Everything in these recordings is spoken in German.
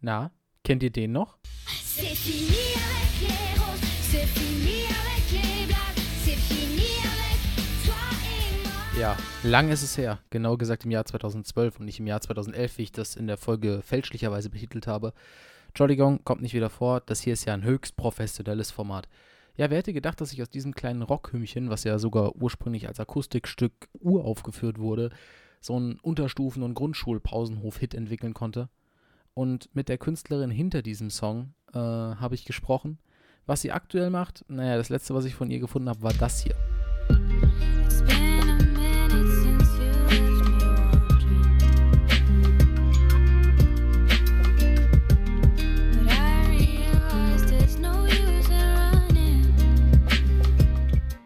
Na, kennt ihr den noch? Ja, lang ist es her. Genau gesagt im Jahr 2012 und nicht im Jahr 2011, wie ich das in der Folge fälschlicherweise betitelt habe. Entschuldigung, kommt nicht wieder vor. Das hier ist ja ein höchst professionelles Format. Ja, wer hätte gedacht, dass ich aus diesem kleinen Rockhümchen, was ja sogar ursprünglich als Akustikstück uraufgeführt wurde, so einen Unterstufen- und Grundschulpausenhof-Hit entwickeln konnte? Und mit der Künstlerin hinter diesem Song äh, habe ich gesprochen. Was sie aktuell macht, naja, das letzte, was ich von ihr gefunden habe, war das hier.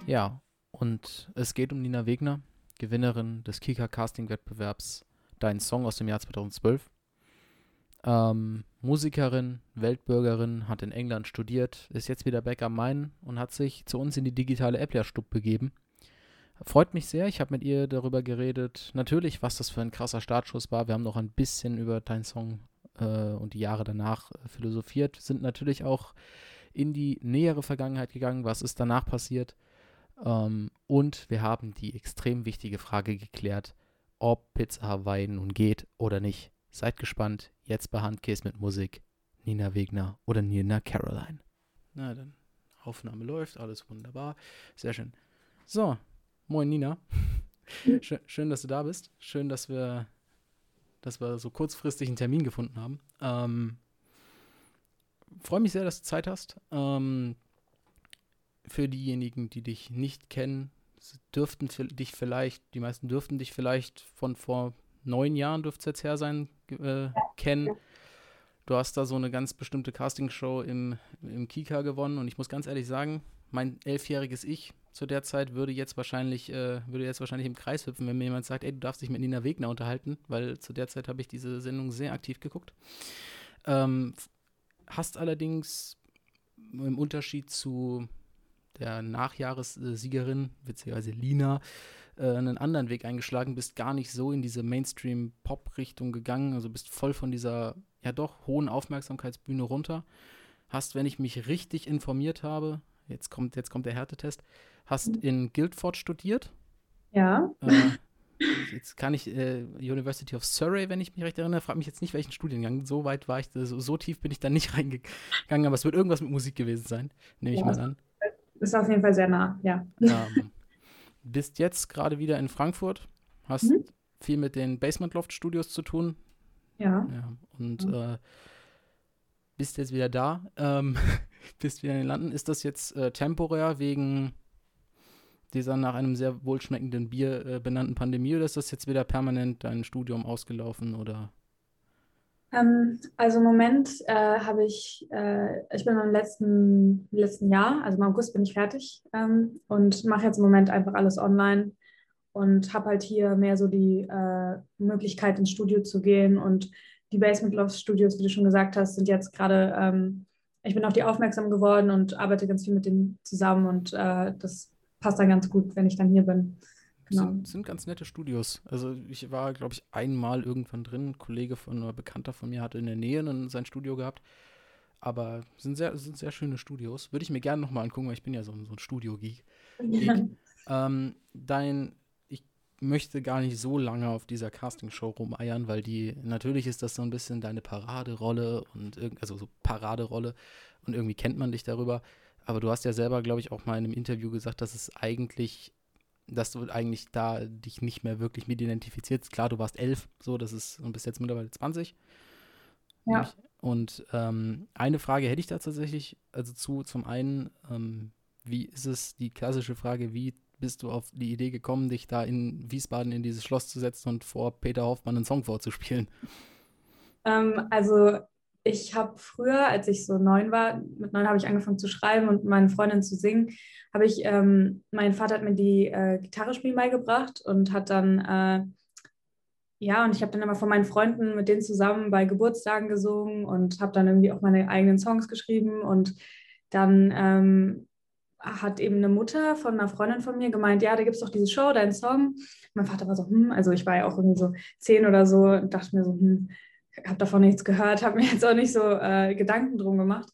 Ja, und es geht um Nina Wegner, Gewinnerin des Kika-Casting-Wettbewerbs Dein Song aus dem Jahr 2012. Ähm, Musikerin, Weltbürgerin, hat in England studiert, ist jetzt wieder back am Main und hat sich zu uns in die digitale App-Lehrstub begeben. Freut mich sehr, ich habe mit ihr darüber geredet, natürlich, was das für ein krasser Startschuss war. Wir haben noch ein bisschen über deinen Song äh, und die Jahre danach äh, philosophiert, sind natürlich auch in die nähere Vergangenheit gegangen, was ist danach passiert. Ähm, und wir haben die extrem wichtige Frage geklärt, ob Pizza Hawaii nun geht oder nicht. Seid gespannt, jetzt bei Handkäse mit Musik. Nina Wegner oder Nina Caroline. Na dann, Aufnahme läuft, alles wunderbar. Sehr schön. So, moin Nina. schön, schön, dass du da bist. Schön, dass wir, dass wir so kurzfristig einen Termin gefunden haben. Ähm, Freue mich sehr, dass du Zeit hast. Ähm, für diejenigen, die dich nicht kennen, dürften dich vielleicht, die meisten dürften dich vielleicht von vor neun Jahren, dürfte es jetzt her sein, äh, kennen. Du hast da so eine ganz bestimmte Castingshow im, im Kika gewonnen und ich muss ganz ehrlich sagen, mein elfjähriges Ich zu der Zeit würde jetzt wahrscheinlich, äh, würde jetzt wahrscheinlich im Kreis hüpfen, wenn mir jemand sagt, ey, du darfst dich mit Nina Wegner unterhalten, weil zu der Zeit habe ich diese Sendung sehr aktiv geguckt. Ähm, hast allerdings im Unterschied zu der Nachjahressiegerin, witzigerweise Lina, äh, einen anderen Weg eingeschlagen, bist gar nicht so in diese Mainstream-Pop-Richtung gegangen, also bist voll von dieser, ja doch, hohen Aufmerksamkeitsbühne runter. Hast, wenn ich mich richtig informiert habe, jetzt kommt, jetzt kommt der Härtetest, hast in Guildford studiert. Ja. Äh, jetzt kann ich äh, University of Surrey, wenn ich mich recht erinnere, frage mich jetzt nicht, welchen Studiengang. So weit war ich, so, so, tief bin ich da nicht reingegangen, aber es wird irgendwas mit Musik gewesen sein, nehme ich ja. mal an. Ist auf jeden Fall sehr nah, ja. Ähm, bist jetzt gerade wieder in Frankfurt, hast mhm. viel mit den Basement Loft Studios zu tun. Ja. ja und mhm. äh, bist jetzt wieder da, ähm, bist wieder in den Landen. Ist das jetzt äh, temporär wegen dieser nach einem sehr wohlschmeckenden Bier äh, benannten Pandemie oder ist das jetzt wieder permanent dein Studium ausgelaufen oder? Ähm, also im Moment äh, habe ich, äh, ich bin im letzten, letzten Jahr, also im August bin ich fertig ähm, und mache jetzt im Moment einfach alles online und habe halt hier mehr so die äh, Möglichkeit ins Studio zu gehen und die Basement Love Studios, wie du schon gesagt hast, sind jetzt gerade, ähm, ich bin auf die aufmerksam geworden und arbeite ganz viel mit denen zusammen und äh, das passt dann ganz gut, wenn ich dann hier bin. Genau. Sind, sind ganz nette Studios. Also ich war, glaube ich, einmal irgendwann drin. Ein Kollege von oder Bekannter von mir hatte in der Nähe sein Studio gehabt. Aber sind sehr, sind sehr schöne Studios. Würde ich mir gerne nochmal angucken, weil ich bin ja so, so ein Studio-Geek. Ja. Ähm, dein, ich möchte gar nicht so lange auf dieser Castingshow rumeiern, weil die, natürlich ist das so ein bisschen deine Paraderolle und also so Paraderolle und irgendwie kennt man dich darüber. Aber du hast ja selber, glaube ich, auch mal in einem Interview gesagt, dass es eigentlich dass du eigentlich da dich nicht mehr wirklich mit identifizierst. Klar, du warst elf, so, das ist und bist jetzt mittlerweile 20. Ja. Und ähm, eine Frage hätte ich da tatsächlich, also zu, zum einen, ähm, wie ist es die klassische Frage, wie bist du auf die Idee gekommen, dich da in Wiesbaden in dieses Schloss zu setzen und vor Peter Hoffmann einen Song vorzuspielen? Ähm, also ich habe früher, als ich so neun war, mit neun habe ich angefangen zu schreiben und meine Freundin zu singen, habe ich, ähm, mein Vater hat mir die äh, Gitarre spielen beigebracht und hat dann, äh, ja, und ich habe dann immer von meinen Freunden mit denen zusammen bei Geburtstagen gesungen und habe dann irgendwie auch meine eigenen Songs geschrieben und dann ähm, hat eben eine Mutter von einer Freundin von mir gemeint, ja, da gibt es doch diese Show, deinen Song. Mein Vater war so, hm, also ich war ja auch irgendwie so zehn oder so und dachte mir so, hm, habe davon nichts gehört, habe mir jetzt auch nicht so äh, Gedanken drum gemacht.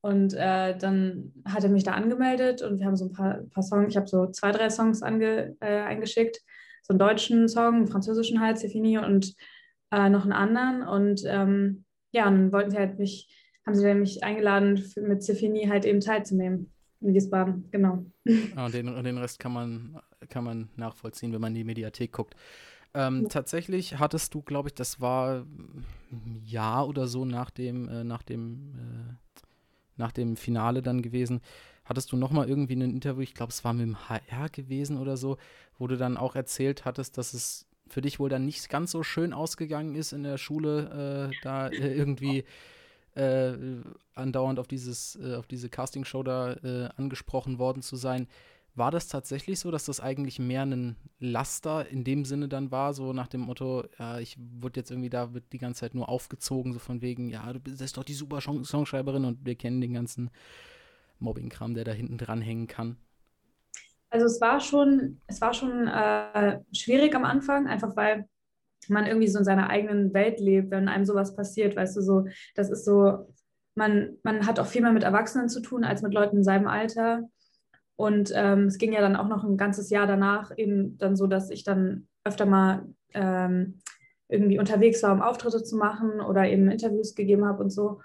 Und äh, dann hat er mich da angemeldet und wir haben so ein paar, paar Songs, ich habe so zwei, drei Songs ange, äh, eingeschickt. So einen deutschen Song, einen französischen halt, Sefini und äh, noch einen anderen. Und ähm, ja, dann wollten sie halt mich, haben sie mich eingeladen, für, mit Sefini halt eben teilzunehmen in Wiesbaden, genau. Ah, und, den, und den Rest kann man, kann man nachvollziehen, wenn man in die Mediathek guckt. Ähm, ja. Tatsächlich hattest du, glaube ich, das war ein Jahr oder so nach dem, äh, nach dem, äh, nach dem Finale dann gewesen, hattest du nochmal irgendwie ein Interview, ich glaube, es war mit dem HR gewesen oder so, wo du dann auch erzählt hattest, dass es für dich wohl dann nicht ganz so schön ausgegangen ist in der Schule, äh, da äh, irgendwie äh, andauernd auf dieses, äh, auf diese Castingshow da angesprochen worden zu sein. War das tatsächlich so, dass das eigentlich mehr ein Laster in dem Sinne dann war, so nach dem Motto, ja, ich wurde jetzt irgendwie da, wird die ganze Zeit nur aufgezogen, so von wegen, ja, du bist doch die super Songschreiberin und wir kennen den ganzen Mobbing-Kram, der da hinten dran hängen kann? Also es war schon, es war schon äh, schwierig am Anfang, einfach weil man irgendwie so in seiner eigenen Welt lebt, wenn einem sowas passiert, weißt du, so, das ist so, man, man hat auch viel mehr mit Erwachsenen zu tun als mit Leuten in seinem Alter. Und ähm, es ging ja dann auch noch ein ganzes Jahr danach eben dann so, dass ich dann öfter mal ähm, irgendwie unterwegs war, um Auftritte zu machen oder eben Interviews gegeben habe und so.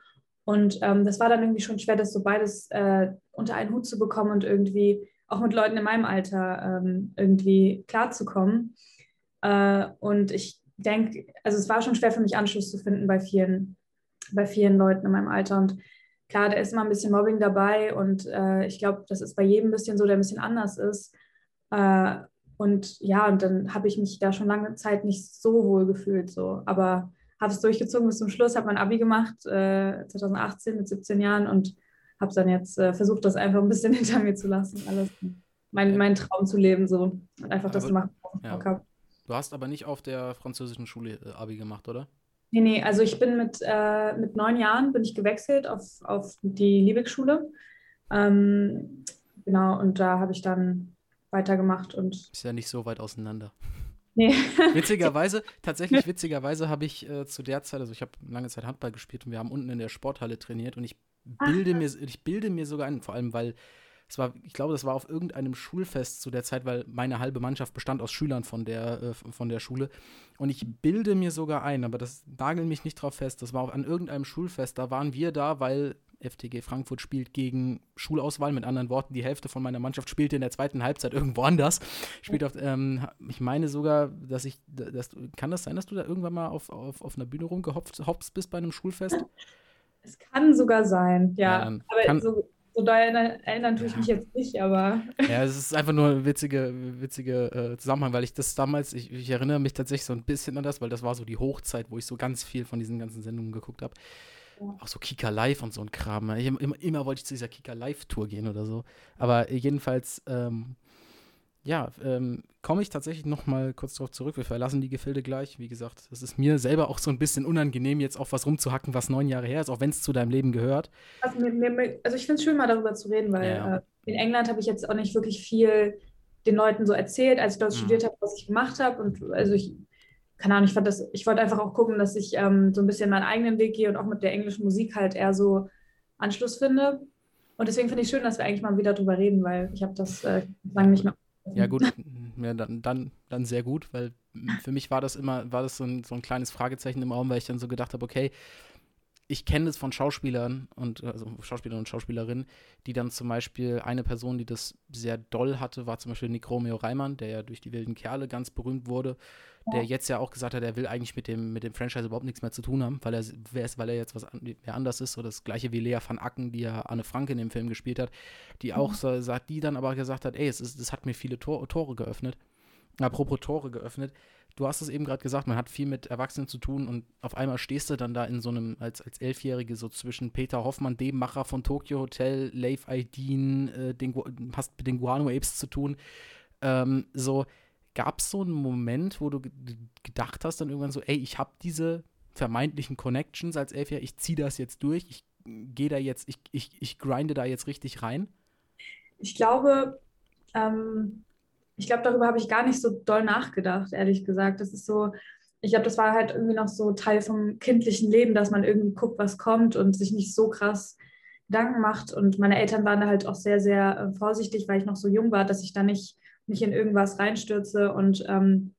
Und ähm, das war dann irgendwie schon schwer, das so beides äh, unter einen Hut zu bekommen und irgendwie auch mit Leuten in meinem Alter ähm, irgendwie klarzukommen. Äh, und ich denke, also es war schon schwer für mich, Anschluss zu finden bei vielen, bei vielen Leuten in meinem Alter. Und klar, da ist immer ein bisschen Mobbing dabei und äh, ich glaube, das ist bei jedem ein bisschen so, der ein bisschen anders ist. Äh, und ja, und dann habe ich mich da schon lange Zeit nicht so wohl gefühlt. So. Aber habe es durchgezogen bis zum Schluss, habe mein Abi gemacht, äh, 2018 mit 17 Jahren und habe dann jetzt äh, versucht, das einfach ein bisschen hinter mir zu lassen, alles mein, Traum zu leben so und einfach das zu machen, was ich Bock habe. Du hast aber nicht auf der französischen Schule äh, Abi gemacht, oder? Nee, nee, also ich bin mit, äh, mit neun Jahren bin ich gewechselt auf, auf die Liebig-Schule. Ähm, genau, und da habe ich dann weitergemacht und. Ist ja nicht so weit auseinander. Nee. witzigerweise, tatsächlich witzigerweise habe ich äh, zu der Zeit, also ich habe lange Zeit Handball gespielt und wir haben unten in der Sporthalle trainiert und ich bilde Ach. mir, ich bilde mir sogar ein, vor allem weil es war, ich glaube, das war auf irgendeinem Schulfest zu der Zeit, weil meine halbe Mannschaft bestand aus Schülern von der, äh, von der Schule. Und ich bilde mir sogar ein, aber das nagelt mich nicht drauf fest. Das war auch an irgendeinem Schulfest. Da waren wir da, weil FTG Frankfurt spielt gegen Schulauswahl. Mit anderen Worten, die Hälfte von meiner Mannschaft spielte in der zweiten Halbzeit irgendwo anders. Spielt auf, ähm, ich meine sogar, dass ich, dass, kann das sein, dass du da irgendwann mal auf, auf, auf einer Bühne rumgehopst bist bei einem Schulfest? Es kann sogar sein, ja. ja aber kann, so so doll erinnern tue ich mich jetzt nicht, aber. Ja, es ist einfach nur ein witziger witzige, äh, Zusammenhang, weil ich das damals, ich, ich, erinnere mich tatsächlich so ein bisschen an das, weil das war so die Hochzeit, wo ich so ganz viel von diesen ganzen Sendungen geguckt habe. Ja. Auch so Kika Live und so ein Kram. Ich, immer, immer wollte ich zu dieser Kika Live-Tour gehen oder so. Aber jedenfalls, ähm, ja, ähm, komme ich tatsächlich noch mal kurz darauf zurück. Wir verlassen die Gefilde gleich. Wie gesagt, es ist mir selber auch so ein bisschen unangenehm, jetzt auf was rumzuhacken, was neun Jahre her ist, auch wenn es zu deinem Leben gehört. Also, mir, mir, also ich finde es schön, mal darüber zu reden, weil ja. äh, in England habe ich jetzt auch nicht wirklich viel den Leuten so erzählt, als ich dort mhm. studiert habe, was ich gemacht habe. Und also ich, keine Ahnung, ich fand das, ich wollte einfach auch gucken, dass ich ähm, so ein bisschen meinen eigenen Weg gehe und auch mit der englischen Musik halt eher so Anschluss finde. Und deswegen finde ich schön, dass wir eigentlich mal wieder darüber reden, weil ich habe das äh, lange nicht mehr ja, gut, ja, dann, dann, dann sehr gut, weil für mich war das immer, war das so ein, so ein kleines Fragezeichen im Raum, weil ich dann so gedacht habe, okay, ich kenne es von Schauspielern und also Schauspielern und Schauspielerinnen, die dann zum Beispiel eine Person, die das sehr doll hatte, war zum Beispiel Nick Romeo Reimann, der ja durch die wilden Kerle ganz berühmt wurde, der jetzt ja auch gesagt hat, er will eigentlich mit dem, mit dem Franchise überhaupt nichts mehr zu tun haben, weil er, weil er jetzt was wer anders ist. So das gleiche wie Lea van Acken, die ja Anne Frank in dem Film gespielt hat, die auch so, sagt, die dann aber gesagt hat, ey, es ist, das hat mir viele Tor, Tore geöffnet. Apropos Tore geöffnet du hast es eben gerade gesagt, man hat viel mit Erwachsenen zu tun und auf einmal stehst du dann da in so einem, als, als Elfjährige, so zwischen Peter Hoffmann, dem Macher von Tokyo Hotel, Leif Aydin, äh, hast mit den Guano Apes zu tun. Ähm, so, gab es so einen Moment, wo du gedacht hast dann irgendwann so, ey, ich habe diese vermeintlichen Connections als Elfjähriger, ich ziehe das jetzt durch, ich gehe da jetzt, ich, ich, ich grinde da jetzt richtig rein? Ich glaube, ähm, ich glaube, darüber habe ich gar nicht so doll nachgedacht, ehrlich gesagt. Das ist so, ich glaube, das war halt irgendwie noch so Teil vom kindlichen Leben, dass man irgendwie guckt, was kommt und sich nicht so krass Gedanken macht. Und meine Eltern waren da halt auch sehr, sehr äh, vorsichtig, weil ich noch so jung war, dass ich da nicht, nicht in irgendwas reinstürze. Und ähm,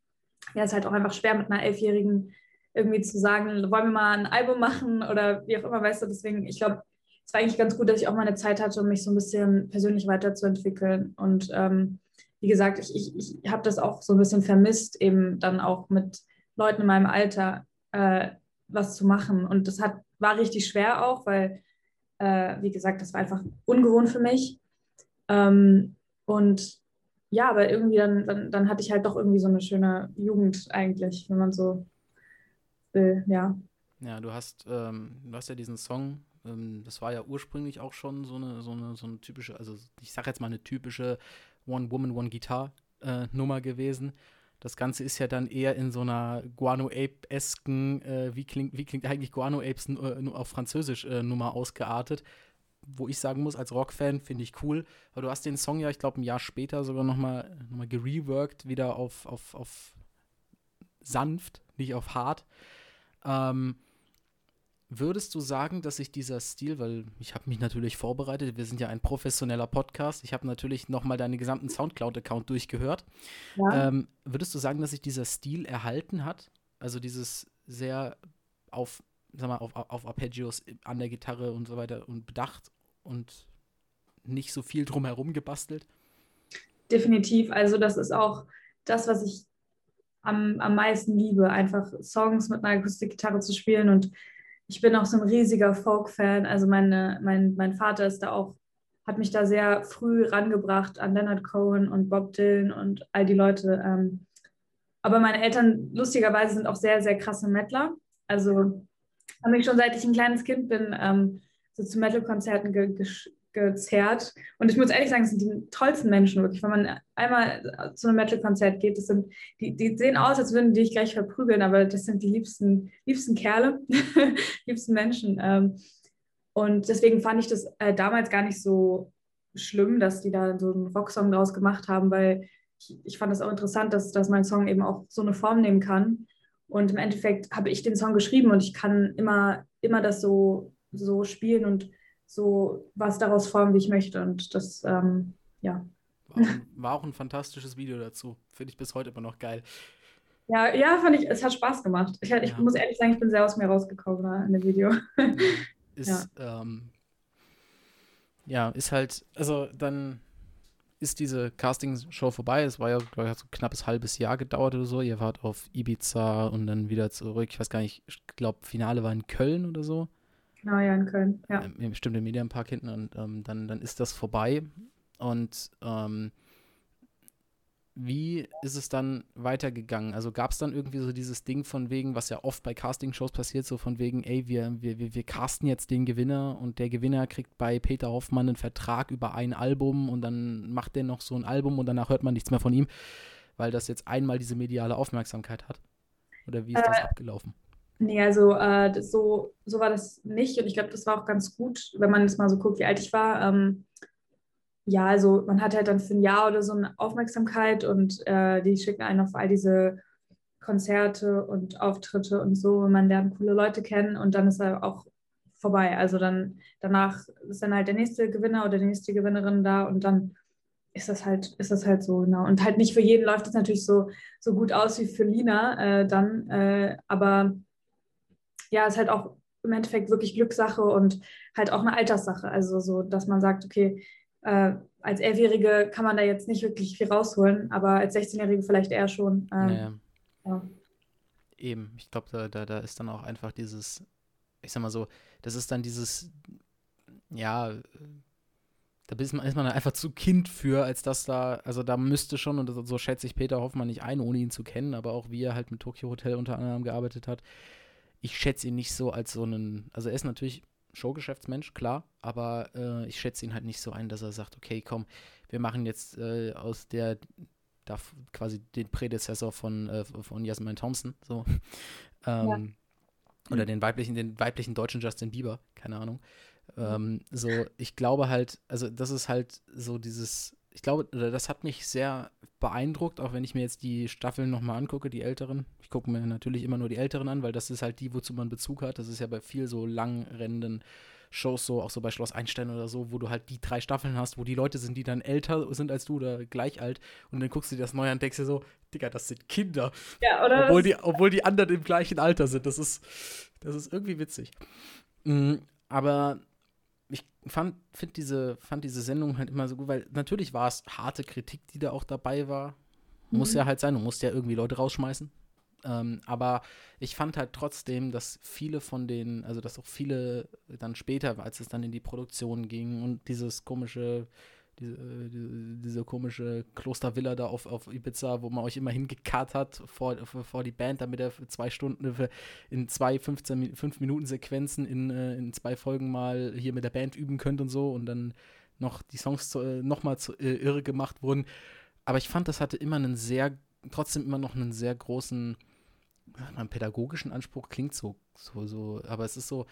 ja, es ist halt auch einfach schwer mit einer Elfjährigen irgendwie zu sagen, wollen wir mal ein Album machen oder wie auch immer, weißt du. Deswegen, ich glaube, es war eigentlich ganz gut, dass ich auch mal eine Zeit hatte, um mich so ein bisschen persönlich weiterzuentwickeln. Und ähm, wie gesagt, ich, ich, ich habe das auch so ein bisschen vermisst, eben dann auch mit Leuten in meinem Alter äh, was zu machen. Und das hat, war richtig schwer auch, weil, äh, wie gesagt, das war einfach ungewohnt für mich. Ähm, und ja, aber irgendwie dann, dann, dann hatte ich halt doch irgendwie so eine schöne Jugend eigentlich, wenn man so will, ja. Ja, du hast, ähm, du hast ja diesen Song, ähm, das war ja ursprünglich auch schon so eine, so eine, so eine typische, also ich sag jetzt mal eine typische One Woman, One Guitar äh, Nummer gewesen. Das Ganze ist ja dann eher in so einer Guano Ape-esken, äh, wie, klingt, wie klingt eigentlich Guano Apes äh, auf Französisch äh, Nummer ausgeartet. Wo ich sagen muss, als Rockfan finde ich cool. Aber du hast den Song ja, ich glaube, ein Jahr später sogar nochmal noch mal gereworked, wieder auf, auf, auf sanft, nicht auf hart. Ähm, Würdest du sagen, dass sich dieser Stil, weil ich habe mich natürlich vorbereitet, wir sind ja ein professioneller Podcast, ich habe natürlich nochmal deinen gesamten Soundcloud-Account durchgehört. Ja. Ähm, würdest du sagen, dass sich dieser Stil erhalten hat? Also dieses sehr auf, sag mal, auf, auf Arpeggios an der Gitarre und so weiter und bedacht und nicht so viel drumherum gebastelt? Definitiv. Also das ist auch das, was ich am, am meisten liebe, einfach Songs mit einer Akustikgitarre zu spielen und ich bin auch so ein riesiger Folk-Fan. Also meine, mein, mein Vater ist da auch, hat mich da sehr früh rangebracht an Leonard Cohen und Bob Dylan und all die Leute. Ähm. aber meine Eltern lustigerweise sind auch sehr, sehr krasse Mettler. Also haben mich schon seit ich ein kleines Kind bin ähm, so zu Metal-Konzerten ge gezerrt. Und ich muss ehrlich sagen, es sind die tollsten Menschen wirklich. Wenn man einmal zu einem Metal-Konzert geht, das sind, die, die sehen aus, als würden die dich gleich verprügeln, aber das sind die liebsten, liebsten Kerle, liebsten Menschen. Ähm, und deswegen fand ich das äh, damals gar nicht so schlimm, dass die da so einen Rocksong draus gemacht haben, weil ich, ich fand es auch interessant, dass, dass mein Song eben auch so eine Form nehmen kann. Und im Endeffekt habe ich den Song geschrieben und ich kann immer, immer das so, so spielen und so was daraus formen, wie ich möchte. Und das, ähm, ja. War, war, auch ein fantastisches Video dazu. Finde ich bis heute immer noch geil. Ja, ja, fand ich, es hat Spaß gemacht. Ich, ich ja. muss ehrlich sagen, ich bin sehr aus mir rausgekommen in dem Video. Ist, ja. Ähm, ja, ist halt, also dann ist diese Casting-Show vorbei. Es war ja, glaube ich, so ein knappes halbes Jahr gedauert oder so. Ihr wart auf Ibiza und dann wieder zurück. Ich weiß gar nicht, ich glaube, Finale war in Köln oder so. Genau, ja, in Köln, ja. Im, stimmt, im Medienpark hinten und ähm, dann, dann ist das vorbei. Und ähm, wie ist es dann weitergegangen? Also gab es dann irgendwie so dieses Ding von wegen, was ja oft bei Castingshows passiert, so von wegen, ey, wir, wir, wir, wir casten jetzt den Gewinner und der Gewinner kriegt bei Peter Hoffmann einen Vertrag über ein Album und dann macht der noch so ein Album und danach hört man nichts mehr von ihm, weil das jetzt einmal diese mediale Aufmerksamkeit hat. Oder wie ist äh, das abgelaufen? Nee, also äh, das, so, so war das nicht. Und ich glaube, das war auch ganz gut, wenn man jetzt mal so guckt, wie alt ich war. Ähm, ja, also man hat halt dann für ein Jahr oder so eine Aufmerksamkeit und äh, die schicken einen auf all diese Konzerte und Auftritte und so. Und man lernt coole Leute kennen und dann ist er auch vorbei. Also dann danach ist dann halt der nächste Gewinner oder die nächste Gewinnerin da und dann ist das halt, ist das halt so, genau. Und halt nicht für jeden läuft es natürlich so, so gut aus wie für Lina äh, dann. Äh, aber ja, ist halt auch im Endeffekt wirklich Glückssache und halt auch eine Alterssache. Also so, dass man sagt, okay, äh, als Elfjährige kann man da jetzt nicht wirklich viel rausholen, aber als 16-Jährige vielleicht eher schon. Ähm, naja. ja. Eben, ich glaube, da, da, da ist dann auch einfach dieses, ich sag mal so, das ist dann dieses, ja, da ist man, ist man einfach zu Kind für, als dass da, also da müsste schon, und so schätze ich Peter Hoffmann nicht ein, ohne ihn zu kennen, aber auch wie er halt mit Tokyo Hotel unter anderem gearbeitet hat, ich schätze ihn nicht so als so einen, also er ist natürlich Showgeschäftsmensch, klar, aber äh, ich schätze ihn halt nicht so ein, dass er sagt, okay, komm, wir machen jetzt äh, aus der, da quasi den Prädezessor von, äh, von Jasmine Thompson, so. ähm, ja. Oder den weiblichen, den weiblichen deutschen Justin Bieber, keine Ahnung. Ähm, so, ich glaube halt, also das ist halt so dieses, ich glaube, das hat mich sehr beeindruckt, auch wenn ich mir jetzt die Staffeln nochmal angucke, die älteren. Ich gucke mir natürlich immer nur die Älteren an, weil das ist halt die, wozu man Bezug hat. Das ist ja bei viel so langrennenden Shows so, auch so bei Schloss Einstein oder so, wo du halt die drei Staffeln hast, wo die Leute sind, die dann älter sind als du oder gleich alt und dann guckst du dir das neu an und denkst dir so, Digga, das sind Kinder. Ja, oder? Obwohl die, obwohl die anderen im gleichen Alter sind. Das ist, das ist irgendwie witzig. Mhm, aber ich fand, diese, fand diese Sendung halt immer so gut, weil natürlich war es harte Kritik, die da auch dabei war. Muss mhm. ja halt sein, du musst ja irgendwie Leute rausschmeißen. Ähm, aber ich fand halt trotzdem, dass viele von denen, also dass auch viele dann später, als es dann in die Produktion ging und dieses komische, diese, diese, diese komische Klostervilla da auf, auf Ibiza, wo man euch immer hingekarrt hat vor, vor die Band, damit er zwei Stunden in zwei 15 5 Minuten Sequenzen in, äh, in zwei Folgen mal hier mit der Band üben könnt und so und dann noch die Songs äh, nochmal äh, irre gemacht wurden. Aber ich fand, das hatte immer einen sehr, trotzdem immer noch einen sehr großen einen pädagogischen Anspruch klingt so, so, so, aber es ist so,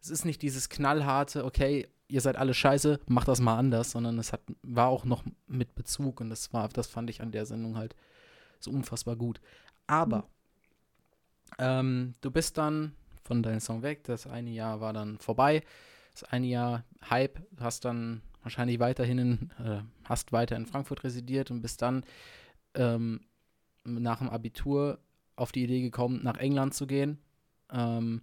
es ist nicht dieses knallharte, okay, ihr seid alle scheiße, macht das mal anders, sondern es hat, war auch noch mit Bezug und das war, das fand ich an der Sendung halt so unfassbar gut. Aber mhm. ähm, du bist dann von deinem Song weg, das eine Jahr war dann vorbei, das eine Jahr Hype, hast dann wahrscheinlich weiterhin in, äh, hast weiter in Frankfurt residiert und bist dann ähm, nach dem Abitur auf die Idee gekommen, nach England zu gehen. Ähm,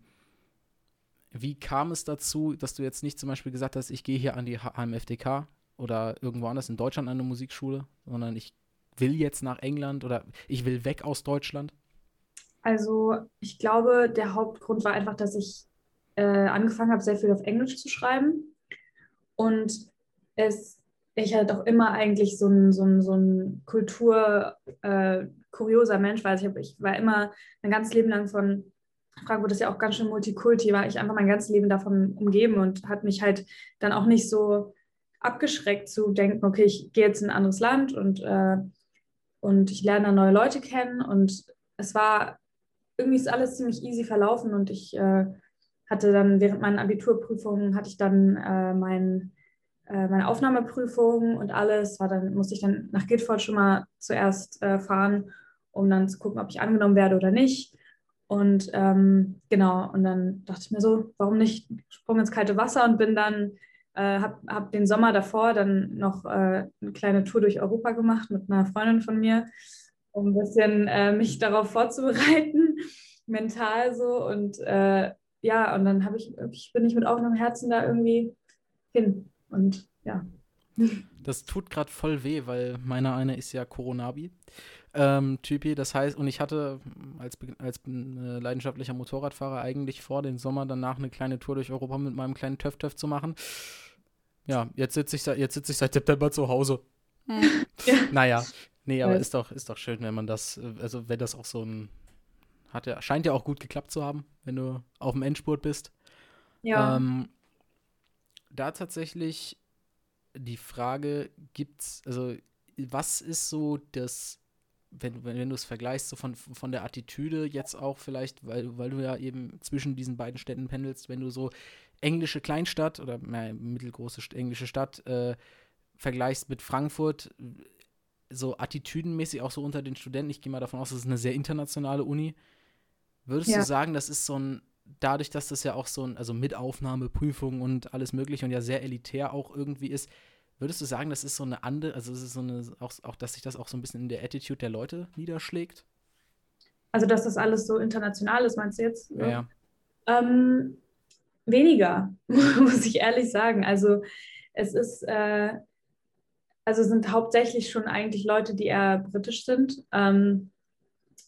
wie kam es dazu, dass du jetzt nicht zum Beispiel gesagt hast, ich gehe hier an die HMFDK oder irgendwo anders in Deutschland an eine Musikschule, sondern ich will jetzt nach England oder ich will weg aus Deutschland? Also ich glaube, der Hauptgrund war einfach, dass ich äh, angefangen habe, sehr viel auf Englisch zu schreiben und es ich halt auch immer eigentlich so ein, so ein, so ein Kultur, äh, kurioser Mensch. Also ich, hab, ich war immer mein ganzes Leben lang von Frankfurt ist ja auch ganz schön Multikulti, war ich einfach mein ganzes Leben davon umgeben und hat mich halt dann auch nicht so abgeschreckt zu denken, okay, ich gehe jetzt in ein anderes Land und, äh, und ich lerne neue Leute kennen und es war irgendwie ist alles ziemlich easy verlaufen und ich äh, hatte dann während meinen Abiturprüfungen hatte ich dann äh, mein, äh, meine Aufnahmeprüfung und alles war dann musste ich dann nach Guildford schon mal zuerst äh, fahren um dann zu gucken, ob ich angenommen werde oder nicht. Und ähm, genau, und dann dachte ich mir so, warum nicht sprung ins kalte Wasser und bin dann, äh, habe hab den Sommer davor dann noch äh, eine kleine Tour durch Europa gemacht mit einer Freundin von mir, um ein bisschen äh, mich darauf vorzubereiten, mental so. Und äh, ja, und dann ich, ich bin ich mit offenem Herzen da irgendwie hin. Und ja. Das tut gerade voll weh, weil meiner eine ist ja Coronabi ähm, Typi. Das heißt, und ich hatte als, als äh, leidenschaftlicher Motorradfahrer eigentlich vor, den Sommer danach eine kleine Tour durch Europa mit meinem kleinen Töff-Töff zu machen. Ja, jetzt sitze ich, sitz ich seit September zu Hause. Hm. Ja. Naja, nee, aber ja. ist, doch, ist doch schön, wenn man das, äh, also wenn das auch so ein, hat ja, scheint ja auch gut geklappt zu haben, wenn du auf dem Endspurt bist. Ja. Ähm, da tatsächlich die Frage, gibt's, also was ist so das wenn, wenn, wenn du es vergleichst, so von, von der Attitüde jetzt auch vielleicht, weil, weil du ja eben zwischen diesen beiden Städten pendelst, wenn du so englische Kleinstadt oder äh, mittelgroße englische Stadt äh, vergleichst mit Frankfurt, so attitüdenmäßig auch so unter den Studenten, ich gehe mal davon aus, das ist eine sehr internationale Uni. Würdest ja. du sagen, das ist so ein, dadurch, dass das ja auch so ein, also mit Aufnahmeprüfung und alles Mögliche und ja sehr elitär auch irgendwie ist, Würdest du sagen, das ist so eine andere, also es ist so eine, auch, auch, dass sich das auch so ein bisschen in der Attitude der Leute niederschlägt? Also, dass das alles so international ist, meinst du jetzt? Ja. ja. Ähm, weniger, muss ich ehrlich sagen. Also, es ist, äh, also sind hauptsächlich schon eigentlich Leute, die eher britisch sind. Ähm,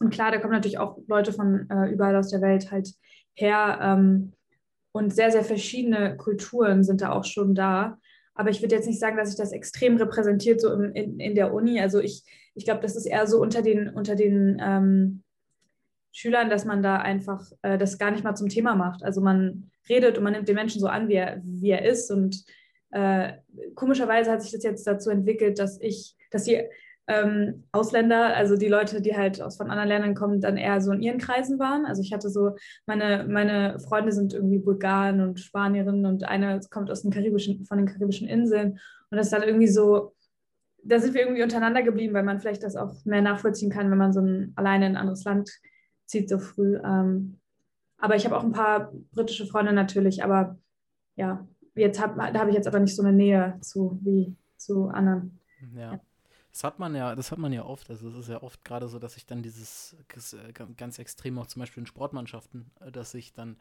und klar, da kommen natürlich auch Leute von äh, überall aus der Welt halt her. Ähm, und sehr, sehr verschiedene Kulturen sind da auch schon da. Aber ich würde jetzt nicht sagen, dass sich das extrem repräsentiert so in, in, in der Uni. Also ich, ich glaube, das ist eher so unter den, unter den ähm, Schülern, dass man da einfach äh, das gar nicht mal zum Thema macht. Also man redet und man nimmt den Menschen so an, wie er, wie er ist. Und äh, komischerweise hat sich das jetzt dazu entwickelt, dass ich, dass sie ähm, Ausländer, also die Leute, die halt aus von anderen Ländern kommen, dann eher so in ihren Kreisen waren. Also ich hatte so, meine, meine Freunde sind irgendwie Bulgaren und Spanierinnen und eine kommt aus den karibischen, von den karibischen Inseln. Und das ist dann irgendwie so, da sind wir irgendwie untereinander geblieben, weil man vielleicht das auch mehr nachvollziehen kann, wenn man so ein, alleine in ein anderes Land zieht so früh. Ähm, aber ich habe auch ein paar britische Freunde natürlich, aber ja, jetzt hab, da habe ich jetzt aber nicht so eine Nähe zu wie zu anderen. Ja. Das hat man ja, das hat man ja oft. Also es ist ja oft gerade so, dass sich dann dieses ganz extrem auch zum Beispiel in Sportmannschaften, äh, dass sich dann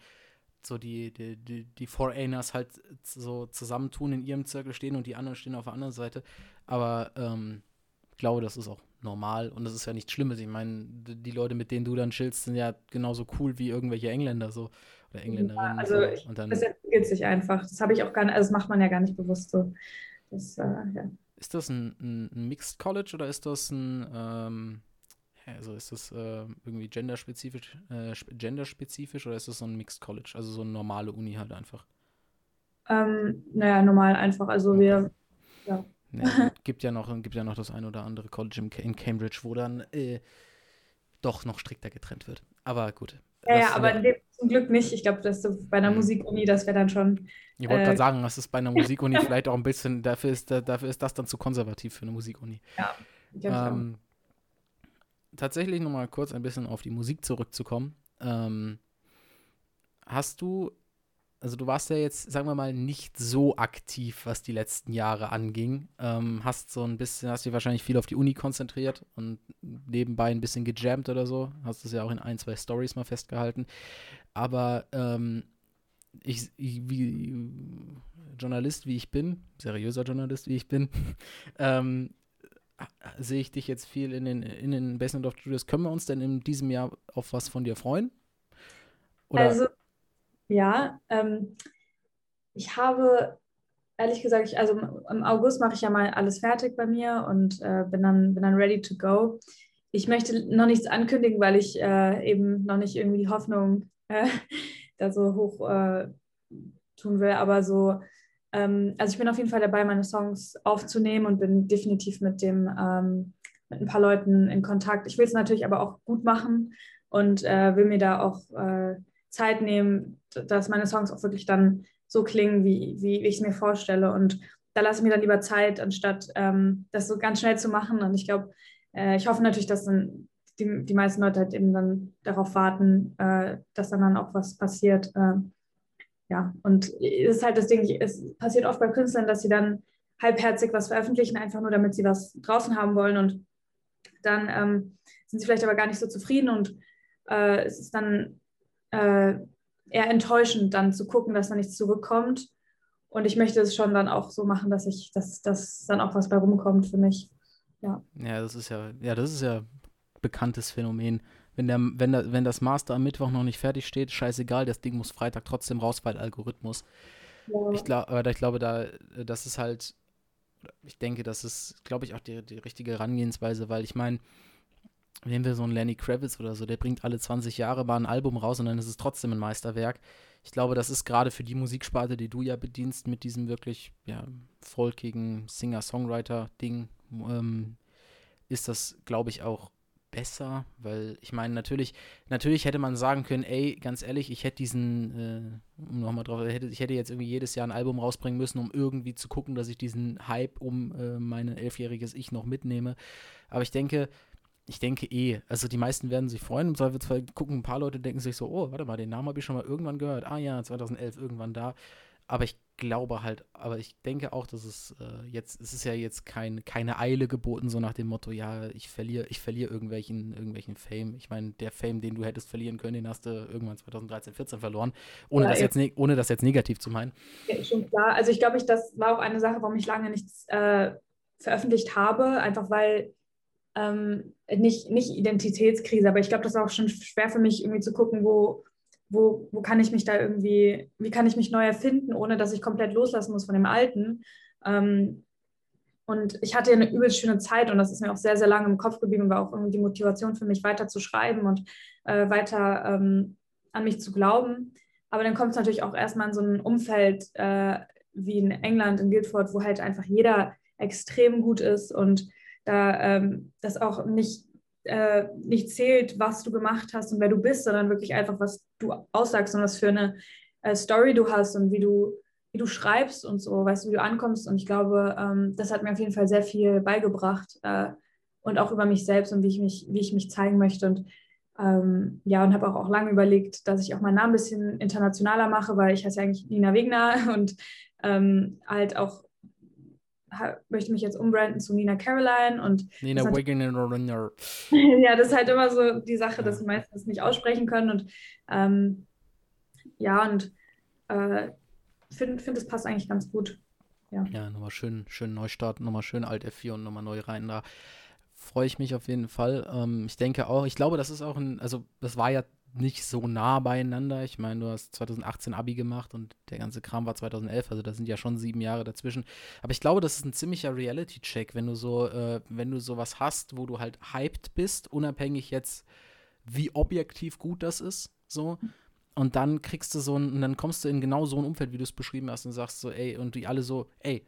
so die, die, die, die Foreigners halt so zusammentun in ihrem Zirkel stehen und die anderen stehen auf der anderen Seite. Aber ähm, ich glaube, das ist auch normal und das ist ja nichts Schlimmes. Ich meine, die Leute, mit denen du dann chillst, sind ja genauso cool wie irgendwelche Engländer so oder Engländerinnen. Ja, also so. und dann, das entwickelt sich einfach. Das habe ich auch gar nicht, also das macht man ja gar nicht bewusst so. Das, äh, ja. Ist das ein, ein, ein, Mixed College oder ist das ein ähm, also ist das äh, irgendwie genderspezifisch, äh, genderspezifisch oder ist das so ein Mixed College, also so eine normale Uni halt einfach? Ähm, naja, normal einfach. Also okay. wir, ja. Ja, gibt ja noch, gibt ja noch das ein oder andere College in Cambridge, wo dann äh, doch noch strikter getrennt wird. Aber gut. Ja, ja aber ja, zum Glück nicht. Ich glaube, dass so bei einer mhm. Musikuni, das wäre dann schon. Ich wollte äh, gerade sagen, das ist bei einer Musikuni vielleicht auch ein bisschen, dafür ist, dafür ist das dann zu konservativ für eine Musikuni. Ja, ähm, Tatsächlich nochmal kurz ein bisschen auf die Musik zurückzukommen. Ähm, hast du also du warst ja jetzt, sagen wir mal, nicht so aktiv, was die letzten Jahre anging. Ähm, hast so ein bisschen, hast dich wahrscheinlich viel auf die Uni konzentriert und nebenbei ein bisschen gejammt oder so. Hast es ja auch in ein, zwei Stories mal festgehalten. Aber ähm, ich, ich, wie Journalist, wie ich bin, seriöser Journalist, wie ich bin, ähm, sehe ich dich jetzt viel in den, in den Basement of Studios. Können wir uns denn in diesem Jahr auf was von dir freuen? Oder? Also ja, ähm, ich habe ehrlich gesagt, ich, also im August mache ich ja mal alles fertig bei mir und äh, bin, dann, bin dann ready to go. Ich möchte noch nichts ankündigen, weil ich äh, eben noch nicht irgendwie die Hoffnung äh, da so hoch äh, tun will, aber so, ähm, also ich bin auf jeden Fall dabei, meine Songs aufzunehmen und bin definitiv mit dem, ähm, mit ein paar Leuten in Kontakt. Ich will es natürlich aber auch gut machen und äh, will mir da auch äh, Zeit nehmen, dass meine Songs auch wirklich dann so klingen, wie, wie ich es mir vorstelle. Und da lasse ich mir dann lieber Zeit, anstatt ähm, das so ganz schnell zu machen. Und ich glaube, äh, ich hoffe natürlich, dass dann die, die meisten Leute halt eben dann darauf warten, äh, dass dann, dann auch was passiert. Äh, ja, und es ist halt das Ding, es passiert oft bei Künstlern, dass sie dann halbherzig was veröffentlichen, einfach nur damit sie was draußen haben wollen. Und dann ähm, sind sie vielleicht aber gar nicht so zufrieden und äh, es ist dann äh, eher enttäuschend, dann zu gucken, dass da nichts zurückkommt. Und ich möchte es schon dann auch so machen, dass ich, dass, dass dann auch was bei rumkommt für mich. Ja. Ja, das ist ja, ja, das ist ja bekanntes Phänomen. Wenn, der, wenn, der, wenn das Master am Mittwoch noch nicht fertig steht, scheißegal, das Ding muss Freitag trotzdem raus, weil Algorithmus. Ja. Ich glaube, aber ich glaube, da, das ist halt, ich denke, das ist, glaube ich, auch die, die richtige Herangehensweise, weil ich meine, nehmen wir so einen Lenny Kravitz oder so, der bringt alle 20 Jahre mal ein Album raus und dann ist es trotzdem ein Meisterwerk. Ich glaube, das ist gerade für die Musiksparte, die du ja bedienst, mit diesem wirklich ja, folkigen Singer-Songwriter-Ding, ähm, ist das, glaube ich, auch besser, weil ich meine, natürlich, natürlich hätte man sagen können, ey, ganz ehrlich, ich hätte diesen, äh, nochmal drauf, hätte, ich hätte jetzt irgendwie jedes Jahr ein Album rausbringen müssen, um irgendwie zu gucken, dass ich diesen Hype um äh, mein elfjähriges Ich noch mitnehme. Aber ich denke, ich denke eh, also die meisten werden sich freuen. Im Zweifelsfall gucken ein paar Leute, denken sich so, oh, warte mal, den Namen habe ich schon mal irgendwann gehört. Ah ja, 2011 irgendwann da. Aber ich glaube halt, aber ich denke auch, dass es äh, jetzt, es ist ja jetzt kein, keine Eile geboten, so nach dem Motto, ja, ich verliere, ich verliere irgendwelchen, irgendwelchen Fame. Ich meine, der Fame, den du hättest verlieren können, den hast du irgendwann 2013, 14 verloren, ohne, ja, das, jetzt, ne, ohne das jetzt negativ zu meinen. Ja, schon klar. Also ich glaube, ich, das war auch eine Sache, warum ich lange nichts äh, veröffentlicht habe, einfach weil ähm, nicht, nicht Identitätskrise, aber ich glaube, das ist auch schon schwer für mich, irgendwie zu gucken, wo, wo, wo kann ich mich da irgendwie, wie kann ich mich neu erfinden, ohne dass ich komplett loslassen muss von dem Alten. Ähm, und ich hatte eine übelst schöne Zeit und das ist mir auch sehr, sehr lange im Kopf geblieben, war auch irgendwie die Motivation für mich, weiter zu schreiben und äh, weiter ähm, an mich zu glauben. Aber dann kommt es natürlich auch erstmal in so ein Umfeld äh, wie in England, in Guildford, wo halt einfach jeder extrem gut ist und da ähm, das auch nicht, äh, nicht zählt, was du gemacht hast und wer du bist, sondern wirklich einfach, was du aussagst und was für eine äh, Story du hast und wie du, wie du schreibst und so, weißt du, wie du ankommst. Und ich glaube, ähm, das hat mir auf jeden Fall sehr viel beigebracht äh, und auch über mich selbst und wie ich mich, wie ich mich zeigen möchte. Und Ähm, ja, und habe auch, auch lange überlegt, dass ich auch meinen Namen ein bisschen internationaler mache, weil ich heiße ja eigentlich Nina Wegner und ähm, halt auch möchte mich jetzt umbranden zu Nina Caroline und Nina Wegner. ja, das ist halt immer so die Sache, dass die meisten das nicht aussprechen können und ähm, ja, und äh, finde, find, es passt eigentlich ganz gut. Ja, ja nochmal schön, schön neu starten, nochmal schön Alt F4 und nochmal neu rein da freue ich mich auf jeden Fall. Ähm, ich denke auch, ich glaube, das ist auch ein, also das war ja nicht so nah beieinander. Ich meine, du hast 2018 Abi gemacht und der ganze Kram war 2011, also da sind ja schon sieben Jahre dazwischen. Aber ich glaube, das ist ein ziemlicher Reality-Check, wenn du so, äh, wenn du sowas hast, wo du halt hyped bist, unabhängig jetzt, wie objektiv gut das ist, so. Und dann kriegst du so ein, und dann kommst du in genau so ein Umfeld, wie du es beschrieben hast, und sagst so, ey, und die alle so, ey,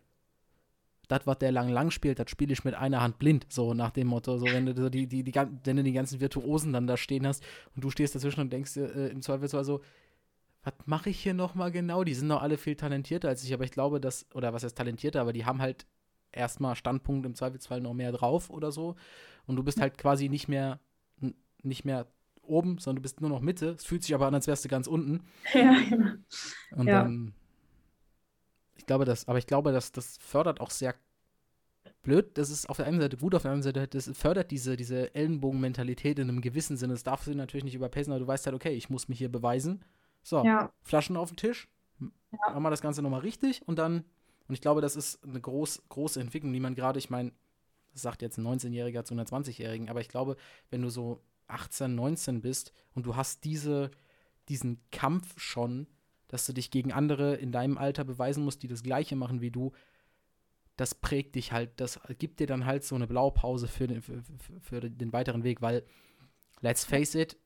das, was der lang lang spielt, das spiele ich mit einer Hand blind, so nach dem Motto. So, wenn du die, die, die, wenn du die ganzen Virtuosen dann da stehen hast und du stehst dazwischen und denkst äh, im Zweifelsfall so, was mache ich hier nochmal genau? Die sind doch alle viel talentierter als ich, aber ich glaube, dass, oder was heißt talentierter, aber die haben halt erstmal Standpunkt im Zweifelsfall noch mehr drauf oder so. Und du bist halt quasi nicht mehr, nicht mehr oben, sondern du bist nur noch Mitte. Es fühlt sich aber an, als wärst du ganz unten. Ja, genau. Und ja. dann ich glaube, das, aber ich glaube, dass das fördert auch sehr blöd. Das ist auf der einen Seite gut, auf der anderen Seite, das fördert diese, diese Ellenbogenmentalität in einem gewissen Sinne. Das darfst du natürlich nicht überpacen, aber du weißt halt, okay, ich muss mich hier beweisen. So, ja. Flaschen auf den Tisch, ja. machen wir das Ganze nochmal richtig und dann, und ich glaube, das ist eine groß, große Entwicklung, die man gerade, ich meine, das sagt jetzt ein 19-Jähriger zu einer 20-Jährigen, aber ich glaube, wenn du so 18, 19 bist und du hast diese, diesen Kampf schon, dass du dich gegen andere in deinem Alter beweisen musst, die das Gleiche machen wie du, das prägt dich halt, das gibt dir dann halt so eine Blaupause für den, für, für den weiteren Weg, weil, let's face it,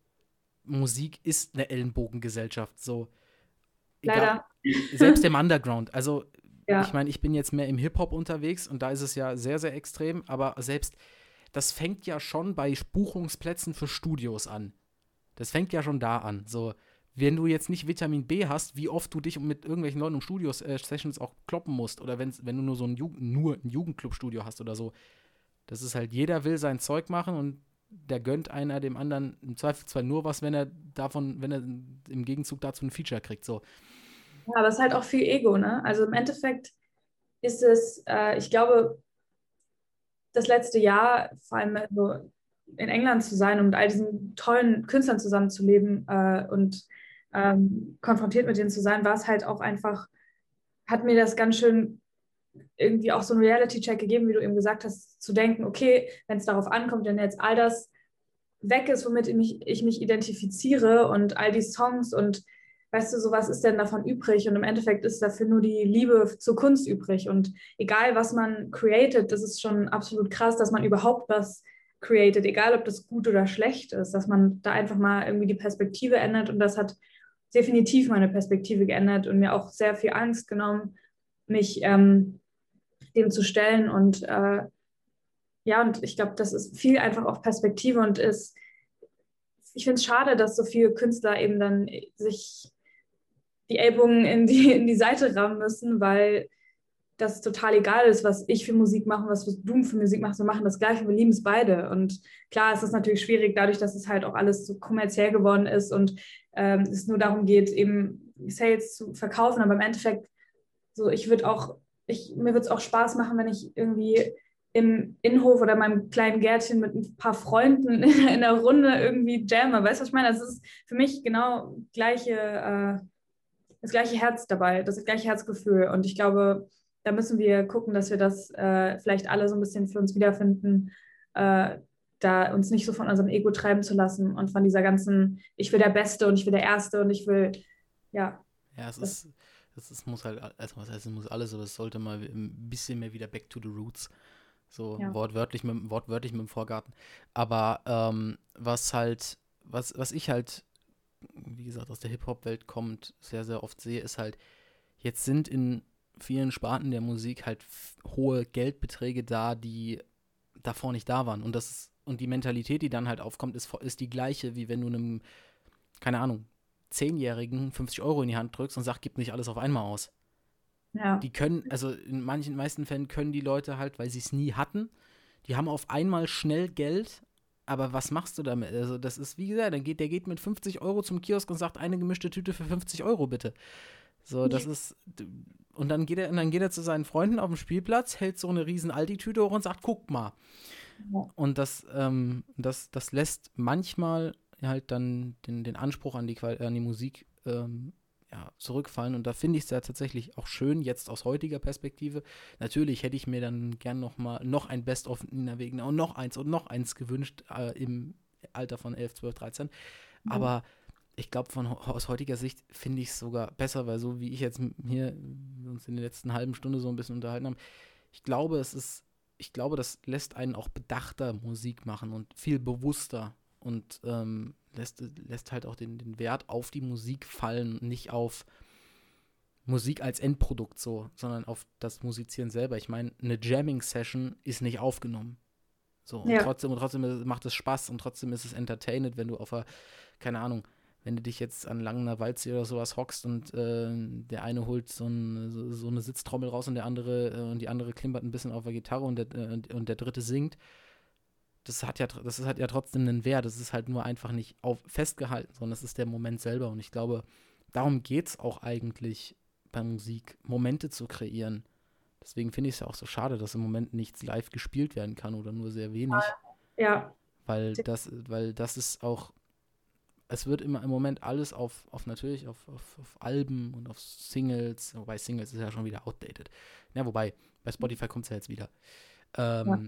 Musik ist eine Ellenbogengesellschaft, so. Leider. selbst im Underground, also ja. ich meine, ich bin jetzt mehr im Hip-Hop unterwegs und da ist es ja sehr, sehr extrem, aber selbst, das fängt ja schon bei Buchungsplätzen für Studios an. Das fängt ja schon da an, so wenn du jetzt nicht Vitamin B hast, wie oft du dich mit irgendwelchen Leuten um Studios-Sessions äh, auch kloppen musst oder wenn du nur so ein, Jugend, nur ein Jugendclub-Studio hast oder so. Das ist halt, jeder will sein Zeug machen und der gönnt einer dem anderen im Zweifelsfall nur was, wenn er davon, wenn er im Gegenzug dazu ein Feature kriegt. So. Ja, aber es ist halt auch viel Ego, ne? Also im Endeffekt ist es, äh, ich glaube, das letzte Jahr, vor allem so in England zu sein und mit all diesen tollen Künstlern zusammenzuleben äh, und ähm, konfrontiert mit denen zu sein, war es halt auch einfach, hat mir das ganz schön irgendwie auch so einen Reality-Check gegeben, wie du eben gesagt hast, zu denken, okay, wenn es darauf ankommt, wenn jetzt all das weg ist, womit ich mich, ich mich identifiziere und all die Songs und weißt du, so was ist denn davon übrig? Und im Endeffekt ist dafür nur die Liebe zur Kunst übrig. Und egal, was man created, das ist schon absolut krass, dass man überhaupt was created, egal ob das gut oder schlecht ist, dass man da einfach mal irgendwie die Perspektive ändert. Und das hat definitiv meine Perspektive geändert und mir auch sehr viel Angst genommen, mich ähm, dem zu stellen. Und äh, ja, und ich glaube, das ist viel einfach auf Perspektive und ist, ich finde es schade, dass so viele Künstler eben dann sich die Ellbogen in die, in die Seite rammen müssen, weil das total egal ist, was ich für Musik mache, was du für Musik machst. Wir machen das Gleiche, wir lieben es beide. Und klar, es ist natürlich schwierig, dadurch, dass es halt auch alles so kommerziell geworden ist und ähm, es nur darum geht, eben Sales zu verkaufen. Aber im Endeffekt, so ich würde auch, ich, mir würde es auch Spaß machen, wenn ich irgendwie im Innenhof oder meinem kleinen Gärtchen mit ein paar Freunden in der Runde irgendwie jamme. Weißt du, was ich meine? Das ist für mich genau gleiche, äh, das gleiche Herz dabei, das gleiche Herzgefühl. Und ich glaube, da müssen wir gucken, dass wir das äh, vielleicht alle so ein bisschen für uns wiederfinden, äh, da uns nicht so von unserem Ego treiben zu lassen und von dieser ganzen, ich will der Beste und ich will der Erste und ich will, ja. Ja, es ist, es ist, muss halt, also was heißt, es muss alles, aber es sollte mal ein bisschen mehr wieder back to the roots. So ja. wortwörtlich, mit, wortwörtlich mit dem Vorgarten. Aber ähm, was halt, was, was ich halt, wie gesagt, aus der Hip-Hop-Welt kommt, sehr, sehr oft sehe, ist halt, jetzt sind in vielen Sparten der Musik halt hohe Geldbeträge da, die davor nicht da waren. Und das ist, und die Mentalität, die dann halt aufkommt, ist, ist die gleiche, wie wenn du einem, keine Ahnung, Zehnjährigen 50 Euro in die Hand drückst und sagst, gib nicht alles auf einmal aus. Ja. Die können, also in manchen meisten Fällen können die Leute halt, weil sie es nie hatten, die haben auf einmal schnell Geld aber was machst du damit? Also, das ist, wie gesagt, dann geht, der geht mit 50 Euro zum Kiosk und sagt, eine gemischte Tüte für 50 Euro bitte. So, das ist. Und dann geht er, und dann geht er zu seinen Freunden auf dem Spielplatz, hält so eine riesen Aldi-Tüte hoch und sagt, guck mal. Ja. Und das, ähm, das, das lässt manchmal halt dann den, den Anspruch an die, an die Musik ähm, ja, zurückfallen. Und da finde ich es ja tatsächlich auch schön, jetzt aus heutiger Perspektive. Natürlich hätte ich mir dann gern noch mal noch ein Best-of Nina Wegner und noch eins und noch eins gewünscht äh, im Alter von 11, 12, 13. Mhm. Aber ich glaube, aus heutiger Sicht finde ich es sogar besser, weil so wie ich jetzt hier uns in der letzten halben Stunde so ein bisschen unterhalten haben, ich glaube, es ist, ich glaube, das lässt einen auch bedachter Musik machen und viel bewusster und ähm, lässt, lässt halt auch den, den Wert auf die Musik fallen, nicht auf Musik als Endprodukt so, sondern auf das Musizieren selber. Ich meine, eine Jamming-Session ist nicht aufgenommen. So, ja. und trotzdem, und trotzdem macht es Spaß und trotzdem ist es entertained, wenn du auf einer, keine Ahnung, wenn du dich jetzt an Langener Waldsee oder sowas hockst und äh, der eine holt so, ein, so, so, eine Sitztrommel raus und der andere äh, und die andere klimpert ein bisschen auf der Gitarre und der, äh, und der dritte singt das hat ja, das hat ja trotzdem einen Wert. Das ist halt nur einfach nicht auf, festgehalten, sondern es ist der Moment selber. Und ich glaube, darum geht es auch eigentlich bei Musik, Momente zu kreieren. Deswegen finde ich es ja auch so schade, dass im Moment nichts live gespielt werden kann oder nur sehr wenig. Ja. Weil das, weil das ist auch, es wird immer im Moment alles auf, auf natürlich auf, auf, auf Alben und auf Singles, wobei Singles ist ja schon wieder outdated. Ja, wobei, bei Spotify kommt es ja jetzt wieder. Ähm, ja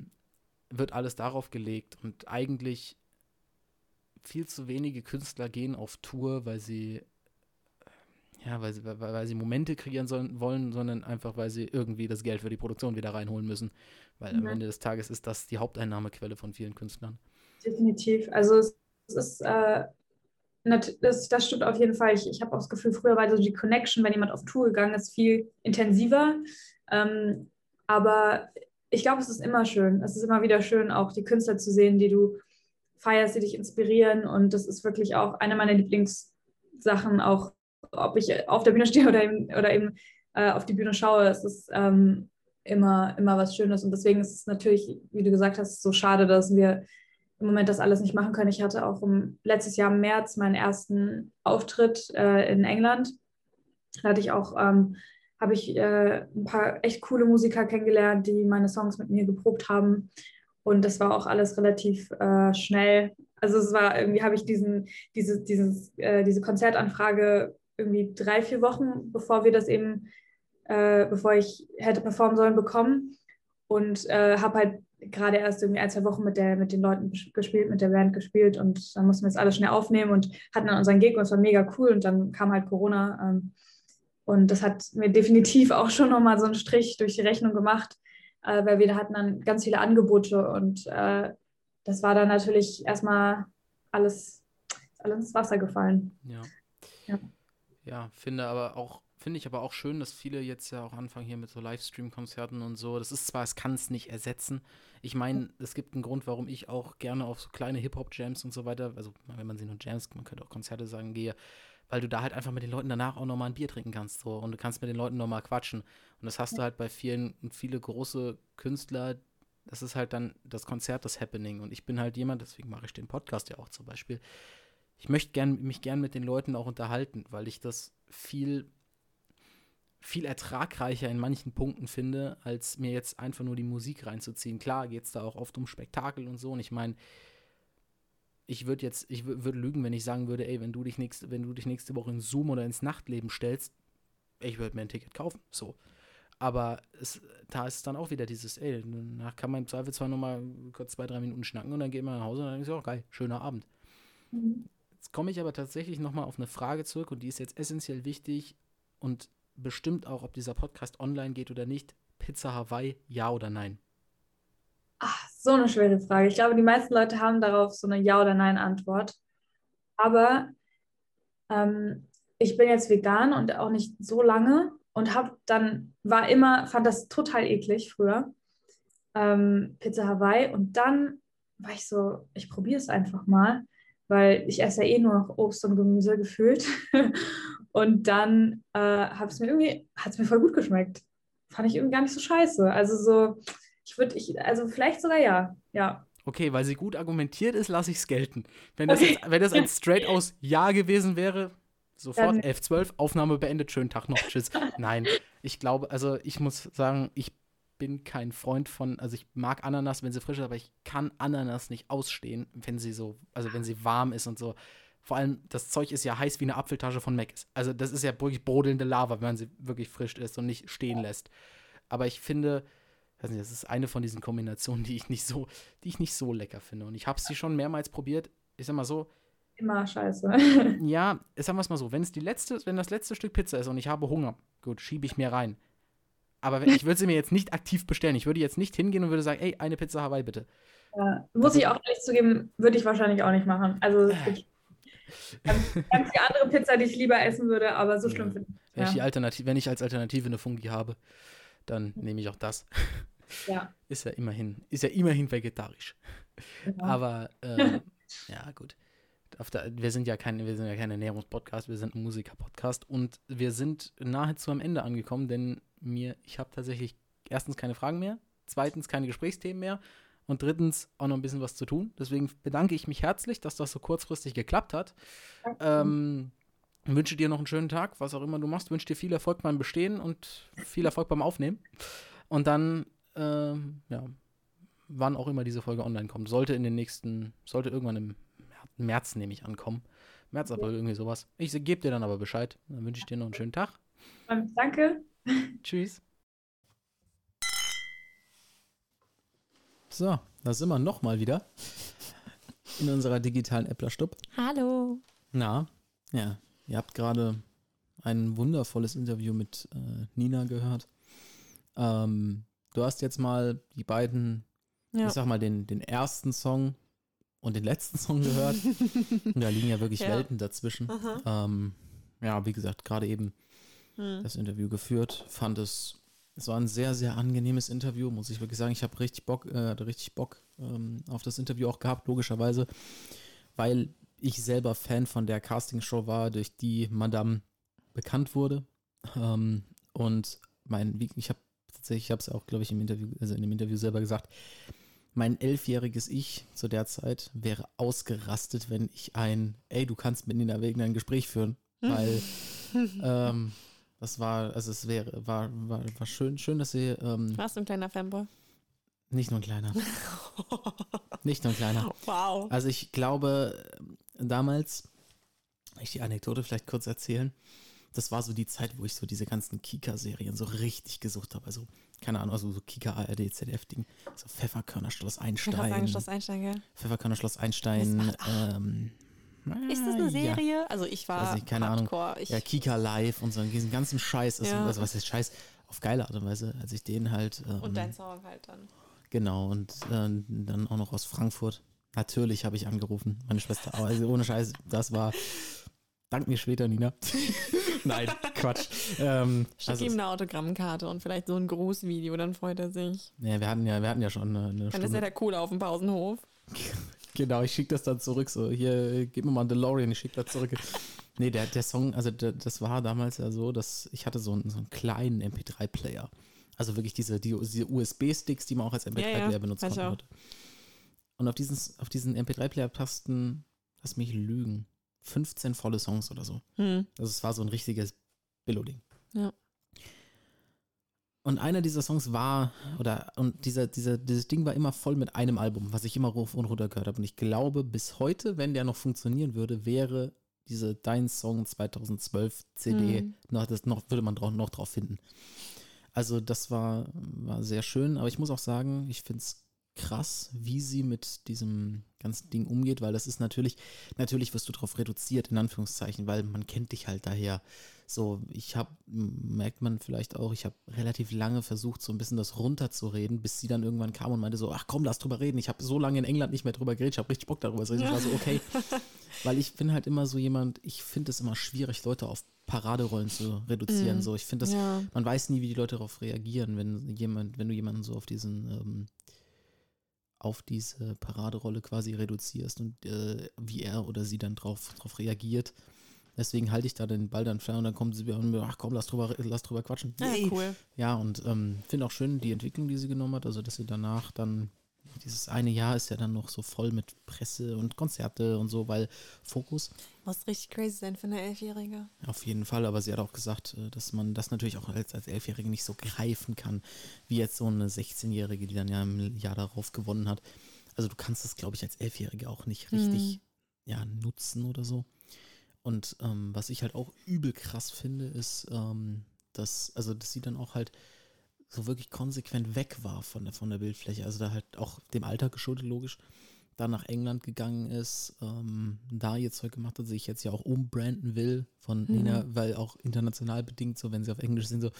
wird alles darauf gelegt und eigentlich viel zu wenige Künstler gehen auf Tour, weil sie ja, weil sie, weil, weil sie Momente kreieren sollen, wollen, sondern einfach, weil sie irgendwie das Geld für die Produktion wieder reinholen müssen. Weil mhm. am Ende des Tages ist das die Haupteinnahmequelle von vielen Künstlern. Definitiv. Also es, ist, äh, das, das stimmt auf jeden Fall. Ich, ich habe auch das Gefühl, früher war so die Connection, wenn jemand auf Tour gegangen ist, viel intensiver. Ähm, aber ich glaube, es ist immer schön. Es ist immer wieder schön, auch die Künstler zu sehen, die du feierst, die dich inspirieren. Und das ist wirklich auch eine meiner Lieblingssachen, auch ob ich auf der Bühne stehe oder eben, oder eben äh, auf die Bühne schaue. Es ist ähm, immer, immer was Schönes. Und deswegen ist es natürlich, wie du gesagt hast, so schade, dass wir im Moment das alles nicht machen können. Ich hatte auch im, letztes Jahr im März meinen ersten Auftritt äh, in England. Da hatte ich auch ähm, habe ich äh, ein paar echt coole Musiker kennengelernt, die meine Songs mit mir geprobt haben. Und das war auch alles relativ äh, schnell. Also es war irgendwie, habe ich diesen, diese, dieses, äh, diese Konzertanfrage irgendwie drei, vier Wochen, bevor wir das eben, äh, bevor ich hätte performen sollen, bekommen. Und äh, habe halt gerade erst irgendwie ein, zwei Wochen mit, der, mit den Leuten gespielt, mit der Band gespielt und dann mussten wir das alles schnell aufnehmen und hatten dann unseren Gig und es war mega cool und dann kam halt Corona. Ähm, und das hat mir definitiv auch schon nochmal so einen Strich durch die Rechnung gemacht, äh, weil wir hatten dann ganz viele Angebote und äh, das war dann natürlich erstmal alles, alles ins Wasser gefallen. Ja. ja. Ja, finde aber auch, finde ich aber auch schön, dass viele jetzt ja auch anfangen hier mit so Livestream-Konzerten und so. Das ist zwar, es kann es nicht ersetzen. Ich meine, es gibt einen Grund, warum ich auch gerne auf so kleine Hip-Hop-Jams und so weiter, also wenn man sie nur Jams, man könnte auch Konzerte sagen, gehe, weil du da halt einfach mit den Leuten danach auch nochmal ein Bier trinken kannst. So. Und du kannst mit den Leuten nochmal quatschen. Und das hast du halt bei vielen, viele große Künstler, das ist halt dann das Konzert, das Happening. Und ich bin halt jemand, deswegen mache ich den Podcast ja auch zum Beispiel. Ich möchte gern, mich gern mit den Leuten auch unterhalten, weil ich das viel, viel ertragreicher in manchen Punkten finde, als mir jetzt einfach nur die Musik reinzuziehen. Klar geht es da auch oft um Spektakel und so. Und ich meine, ich würde jetzt, ich würde lügen, wenn ich sagen würde, ey, wenn du dich nächste, wenn du dich nächste Woche in Zoom oder ins Nachtleben stellst, ich würde mir ein Ticket kaufen. So. Aber es, da ist es dann auch wieder dieses, ey, danach kann man im Zweifel zwar nochmal kurz zwei, drei Minuten schnacken und dann geht man nach Hause und dann ist ja auch geil, schöner Abend. Mhm. Jetzt komme ich aber tatsächlich nochmal auf eine Frage zurück und die ist jetzt essentiell wichtig und bestimmt auch, ob dieser Podcast online geht oder nicht. Pizza Hawaii, ja oder nein? Ach, so eine schwere Frage. Ich glaube, die meisten Leute haben darauf so eine Ja- oder Nein-Antwort. Aber ähm, ich bin jetzt vegan und auch nicht so lange und habe dann, war immer, fand das total eklig früher. Ähm, Pizza Hawaii. Und dann war ich so, ich probiere es einfach mal, weil ich esse ja eh nur noch Obst und Gemüse gefühlt. und dann äh, hat es mir irgendwie, hat es mir voll gut geschmeckt. Fand ich irgendwie gar nicht so scheiße. Also so, ich würde, ich, also vielleicht sogar ja, ja. okay, weil sie gut argumentiert ist, lasse ich es gelten. Wenn das, jetzt, wenn das ein straight aus Ja gewesen wäre, sofort Dann- 11, 12, Aufnahme beendet, schönen Tag noch, tschüss. Nein, ich glaube, also ich muss sagen, ich bin kein Freund von, also ich mag Ananas, wenn sie frisch ist, aber ich kann Ananas nicht ausstehen, wenn sie so, also wenn sie warm ist und so. Vor allem, das Zeug ist ja heiß wie eine Apfeltasche von Mac. Also das ist ja wirklich brodelnde Lava, wenn man sie wirklich frisch isst und nicht stehen lässt. Aber ich finde, nicht, das ist eine von diesen Kombinationen, die ich nicht so, die ich nicht so lecker finde. Und ich habe sie schon mehrmals probiert. Ich sag mal so, Immer scheiße. ja, sagen wir es mal so, wenn es die letzte, wenn das letzte Stück Pizza ist und ich habe Hunger, gut, schiebe ich mir rein. Aber wenn, ich würde sie mir jetzt nicht aktiv bestellen. Ich würde jetzt nicht hingehen und würde sagen, ey, eine Pizza Hawaii bitte. Ja, muss ich auch ehrlich zugeben, würde ich wahrscheinlich auch nicht machen. Also es gibt ganz, viele andere Pizza, die ich lieber essen würde, aber so schlimm Ja. finde ich Wenn, ich die. Alternative, wenn ich als Alternative eine Fungi habe, dann nehme ich auch das. Ja. Ist ja immerhin, ist ja immerhin vegetarisch. Genau. Aber äh, ja, gut. Der, wir sind ja kein, wir sind ja kein Ernährungspodcast, wir sind ein Musiker-Podcast und wir sind nahezu am Ende angekommen, denn mir, ich habe tatsächlich erstens keine Fragen mehr, zweitens keine Gesprächsthemen mehr und drittens auch noch ein bisschen was zu tun. Deswegen bedanke ich mich herzlich, dass das so kurzfristig geklappt hat. Ähm, wünsche dir noch einen schönen Tag, was auch immer du machst. Wünsche dir viel Erfolg beim Bestehen und viel Erfolg beim Aufnehmen. Und dann, ähm, ja, wann auch immer diese Folge online kommt. Sollte in den nächsten, sollte irgendwann im März, März nehme ich ankommen. März, April, irgendwie sowas. Ich gebe dir dann aber Bescheid. Dann wünsche ich dir noch einen schönen Tag. Danke. Tschüss. So, da sind wir nochmal wieder in unserer digitalen Äpplerstub. Hallo. Na, ja, ihr habt gerade ein wundervolles Interview mit äh, Nina gehört. Ähm, du hast jetzt mal die beiden, Ja. ich sag mal, den, den ersten Song und den letzten Song gehört. und da liegen ja wirklich Ja. Welten dazwischen. Ähm, ja, wie gesagt, gerade eben Hm. das Interview geführt. Fand es, es war ein sehr, sehr angenehmes Interview, muss ich wirklich sagen. Ich habe richtig Bock, äh, richtig Bock ähm, auf das Interview auch gehabt, logischerweise, weil ich selber Fan von der Castingshow war, durch die Madame bekannt wurde. Ähm, und mein, ich habe tatsächlich, ich habe es auch, glaube ich, im Interview, also in dem Interview selber gesagt, mein elfjähriges Ich zu der Zeit wäre ausgerastet, wenn ich ein, ey, du kannst mit Nina Wegner ein Gespräch führen, weil ähm, das war, also es wäre, war, war, war schön, schön, dass sie, ähm, Warst du ein kleiner Fanboy? nicht nur ein kleiner, nicht nur ein kleiner. Wow. Also ich glaube, ähm, damals, ich die Anekdote vielleicht kurz erzählen, das war so die Zeit, wo ich so diese ganzen Kika-Serien so richtig gesucht habe. Also, keine Ahnung, also so Kika, ARD, ZDF-Ding. So Pfefferkörner, Schloss Einstein. sagen, Schloss Einstein, gell? Pfefferkörner, Schloss Einstein. Ähm, Ist das ah, eine ja. Serie? Also ich war Weiß nicht, keine Ahnung. Hardcore. Ich, Ja, Kika Live und so diesen ganzen Scheiß. Also, Ja. also was heißt Scheiß? Auf geile Art und Weise, als ich den halt. Ähm, und dein Song halt dann. Genau, und äh, dann auch noch aus Frankfurt. Natürlich habe ich angerufen, meine Schwester. Aber also ohne Scheiß, das war. Dank mir später, Nina. Nein, Quatsch. Ähm, Schick also, ihm eine Autogrammkarte und vielleicht so ein Grußvideo, dann freut er sich. ja, wir hatten ja, wir hatten ja schon eine, eine Dann ist Stunde. er der Coole auf dem Pausenhof. Genau, ich schicke das dann zurück. So, hier, gib mir mal einen DeLorean, ich schicke das zurück. nee, der, der Song, also der, das war damals ja so, dass ich hatte so einen, so einen kleinen MP3-Player. Also wirklich diese, die, diese USB-Sticks, die man auch als MP3-Player ja, benutzen weiß ich konnte. Und auf diesen, auf diesen MP3-Player passten, lass mich lügen, 15 volle Songs oder so. Hm. Also es war so ein richtiges Billo-Ding. Ja. Und einer dieser Songs war, oder, und dieser, dieser, dieses Ding war immer voll mit einem Album, was ich immer rauf und runter gehört habe. Und ich glaube, bis heute, wenn der noch funktionieren würde, wäre diese Dein Song 2012 CD, Hm. noch, das noch, würde man drauf, noch drauf finden. Also das war, war sehr schön, aber ich muss auch sagen, ich finde es krass, wie sie mit diesem ganzen Ding umgeht, weil das ist natürlich, natürlich wirst du darauf reduziert, in Anführungszeichen, weil man kennt dich halt daher. So, ich habe, merkt man vielleicht auch, ich habe relativ lange versucht, so ein bisschen das runterzureden, bis sie dann irgendwann kam und meinte so, ach komm, lass drüber reden. Ich habe so lange in England nicht mehr drüber geredet, ich habe richtig Bock darüber zu reden. Ich war so, okay. weil ich bin halt immer so jemand, ich finde es immer schwierig, Leute auf Paraderollen zu reduzieren. Mhm. So, ich finde das, Ja. man weiß nie, wie die Leute darauf reagieren, wenn jemand, wenn du jemanden so auf diesen, ähm, auf diese Paraderolle quasi reduzierst und äh, wie er oder sie dann drauf, drauf reagiert. Deswegen halte ich da den Ball dann fern und dann kommen sie wieder und mir, ach komm, lass drüber, lass drüber quatschen. Ja, cool. Ja, und ähm, finde auch schön die Entwicklung, die sie genommen hat, also dass sie danach dann dieses eine Jahr ist ja dann noch so voll mit Presse und Konzerte und so, weil Fokus. Muss richtig crazy sein für eine Elfjährige. Auf jeden Fall, aber sie hat auch gesagt, äh, dass man das natürlich auch als, als Elfjährige nicht so greifen kann, wie jetzt so eine 16-Jährige, die dann ja im Jahr darauf gewonnen hat. Also du kannst das, glaube ich, als Elfjährige auch nicht richtig Hm. ja, nutzen oder so. Und ähm, was ich halt auch übel krass finde, ist, ähm, dass, also dass sie dann auch halt so wirklich konsequent weg war von der, von der Bildfläche. Also da halt auch dem Alter geschuldet, logisch, da nach England gegangen ist, ähm, da ihr Zeug gemacht hat, sich jetzt ja auch umbranden will von Mhm. Nina, weil auch international bedingt, so wenn sie auf Englisch sind, so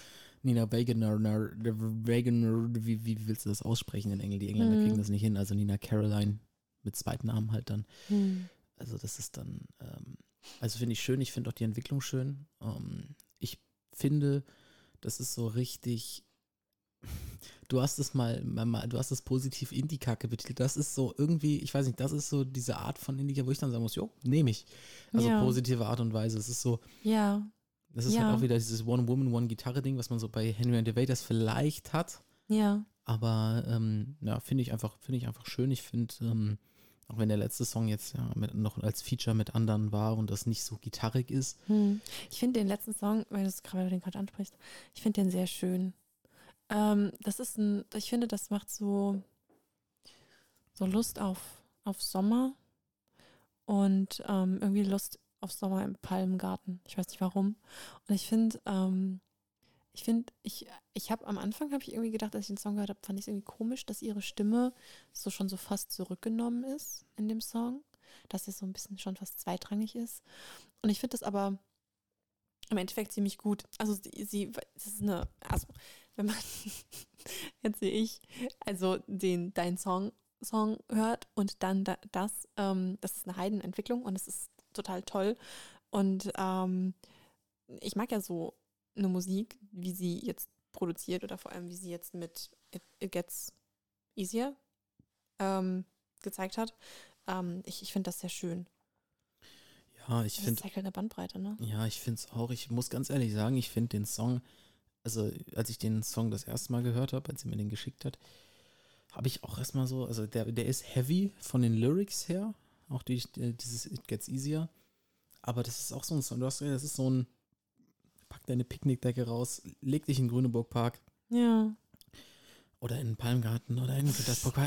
Nina Wagoner, Wagoner, wie, wie willst du das aussprechen in Englisch? Die Engländer Mhm. kriegen das nicht hin, also Nina Caroline mit zweiten Namen halt dann. Hm. Also das ist dann, ähm, also finde ich schön, ich finde auch die Entwicklung schön. Ähm, ich finde, das ist so richtig, du hast es mal, du hast es positiv Indie-Kacke betitelt. Das ist so irgendwie, ich weiß nicht, das ist so diese Art von Indie, wo ich dann sagen muss, jo, nehme ich. Also Ja. positive Art und Weise. Es ist so, Ja, das ist Ja. halt auch wieder dieses One-Woman, One-Gitarre-Ding, was man so bei Henry and the Waiters vielleicht hat. ja. Aber ähm, ja, finde ich einfach, finde ich einfach schön. Ich finde, ähm, auch wenn der letzte Song jetzt ja mit, noch als Feature mit anderen war und das nicht so gitarrig ist, Hm. Ich finde den letzten Song, weil du es gerade den gerade ansprichst, ich finde den sehr schön. Ähm, das ist ein, ich finde, das macht so, so Lust auf, auf Sommer und ähm, irgendwie Lust auf Sommer im Palmgarten. Ich weiß nicht warum. Und ich finde, ähm, ich finde, ich, ich habe am Anfang habe ich irgendwie gedacht, als ich den Song gehört habe, fand ich es irgendwie komisch, dass ihre Stimme so schon so fast zurückgenommen ist in dem Song. Dass es so ein bisschen schon fast zweitrangig ist. Und ich finde das aber im Endeffekt ziemlich gut. Also sie, sie das ist eine, also wenn man jetzt sehe ich, also den dein Song Song hört und dann da, das, ähm, das ist eine Heidenentwicklung und es ist total toll. Und ähm, ich mag ja so eine Musik, wie sie jetzt produziert oder vor allem wie sie jetzt mit It, It Gets Easier ähm, gezeigt hat. Ähm, ich ich finde das sehr schön. ja, ich Das finde, zeigt halt eine Bandbreite, ne? ja, ich finde es auch, ich muss ganz ehrlich sagen, ich finde den Song, also als ich den Song das erste Mal gehört habe, als sie mir den geschickt hat, habe ich auch erstmal so, also der, der ist heavy von den Lyrics her, auch die, äh, dieses It Gets Easier, aber das ist auch so ein Song, du hast das ist so ein, pack deine Picknickdecke raus, leg dich in Grüneburg Park Ja. oder in den Palmgarten oder in das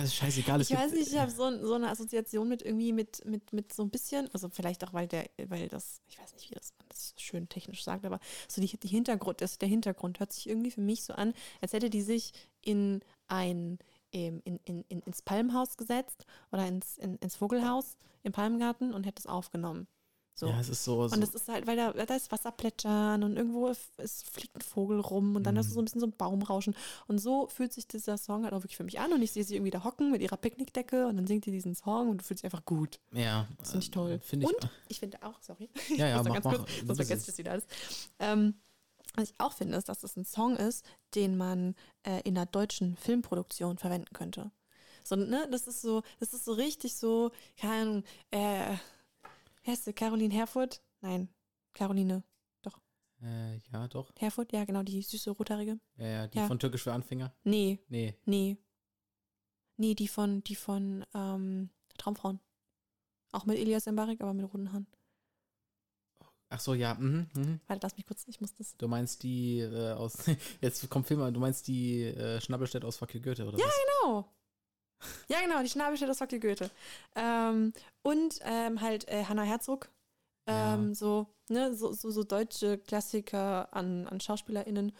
ist scheißegal. Ich weiß nicht, ich habe so, so eine Assoziation mit irgendwie mit, mit, mit so ein bisschen, also vielleicht auch, weil der, weil das, ich weiß nicht, wie das das schön technisch sagt, aber so die, die Hintergrund, das, der Hintergrund hört sich irgendwie für mich so an, als hätte die sich in ein ähm, in, in, in, ins Palmhaus gesetzt oder ins, in, ins Vogelhaus im Palmgarten und hätte es aufgenommen. So. Ja, es ist so, so Und es ist halt, weil da, da ist Wasser plätschern und irgendwo es fliegt ein Vogel rum und dann Mhm. hast du so ein bisschen so ein Baumrauschen. Und so fühlt sich dieser Song halt auch wirklich für mich an. Und ich sehe sie irgendwie da hocken mit ihrer Picknickdecke und dann singt sie diesen Song und du fühlst dich einfach gut. ja, Das finde ich äh, toll. Finde ich, und ich finde auch, sorry, Ja, ja, ich muss da mach, ganz mach. kurz, sonst vergesse ich das wieder alles. Ähm, was ich auch finde, ist, dass es ein Song ist, den man äh, in einer deutschen Filmproduktion verwenden könnte. So, ne, das ist so, das ist so richtig so, keine Ahnung, äh, heißt sie? Caroline Herfurth? Nein, Caroline Äh, ja, doch. Herfurth, ja, genau, die süße rothaarige. Ja, ja, die Ja. von Türkisch für Anfänger. Nee, Nee. nee. Nee, die von, die von ähm, Traumfrauen. Auch mit Elias Mbarek, aber mit roten Haaren. Ach so, ja. Mhm, mhm. Warte, lass mich kurz, ich muss das. Du meinst die äh, aus. Jetzt kommt Film, du meinst die äh, Schnabbelstedt aus Fuck You Goethe, oder Ja, was? Genau. Ja, genau, die Schnabelstelle das Fuck Goethe. Ähm, und ähm, halt äh, Hannah Herzog. Ähm, Ja. So, ne, so, so, so deutsche Klassiker an, an SchauspielerInnen.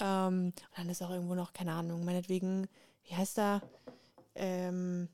Ähm, und dann ist auch irgendwo noch, keine Ahnung, meinetwegen, wie heißt er? Ähm,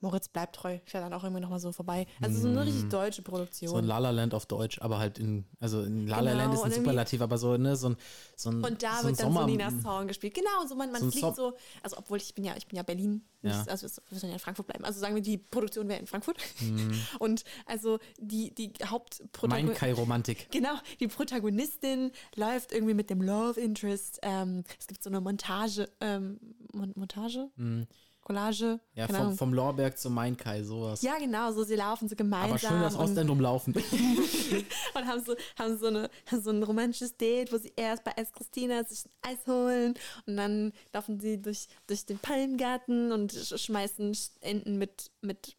Moritz bleibt treu. Fährt dann auch irgendwie nochmal so vorbei. Also so eine Mm. richtig deutsche Produktion. So ein La La Land auf Deutsch, aber halt in. Also in La La Genau, Land ist ein Superlativ, aber so, ne, so ein. So ein Und da so ein wird dann Sommer, so Ninas Song gespielt. Genau, so man, man So fliegt so, also obwohl ich bin ja, ich bin ja Berlin, nicht, Ja. also wir sollen ja in Frankfurt bleiben. Also sagen wir, die Produktion wäre in Frankfurt. Mhm. Und also die, die Mein Hauptprotagonistin. Kai Romantik. Genau, die Protagonistin läuft irgendwie mit dem Love Interest. Ähm, es gibt so eine Montage, ähm, Mon Montage? Mhm. Collage. Ja, vom, vom Lorberg zum Mainkai, sowas. Ja, genau, so sie laufen so gemeinsam. aber schön das und, Ostend umlaufen. und haben so, haben so, eine, haben so ein romantisches Date, wo sie erst bei Eis Christina sich ein Eis holen und dann laufen sie durch, durch den Palmgarten und sch- schmeißen Enten mit, mit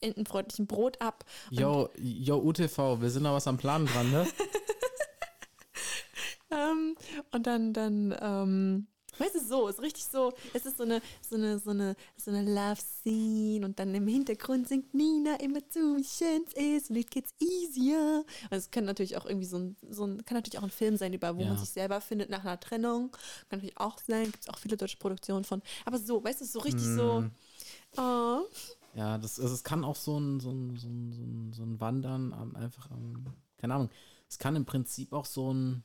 entenfreundlichem Brot ab. Yo, yo, UTV, wir sind da was am Plan dran, ne? Ähm, und dann, dann, ähm, weißt du, so, ist richtig so, es ist so eine, so eine, so eine, so eine Love-Scene und dann im Hintergrund singt Nina immer zu, wie schön es ist und it gets easier. Und es kann natürlich auch irgendwie so ein, so ein, kann natürlich auch ein Film sein, über wo Ja. man sich selber findet nach einer Trennung. Kann natürlich auch sein, gibt es auch viele deutsche Produktionen von. Aber so, weißt du, so richtig so, Mhm. oh, Ja, das, also es kann auch so ein, so ein, so ein, so ein, so ein Wandern einfach keine Ahnung, es kann im Prinzip auch so ein,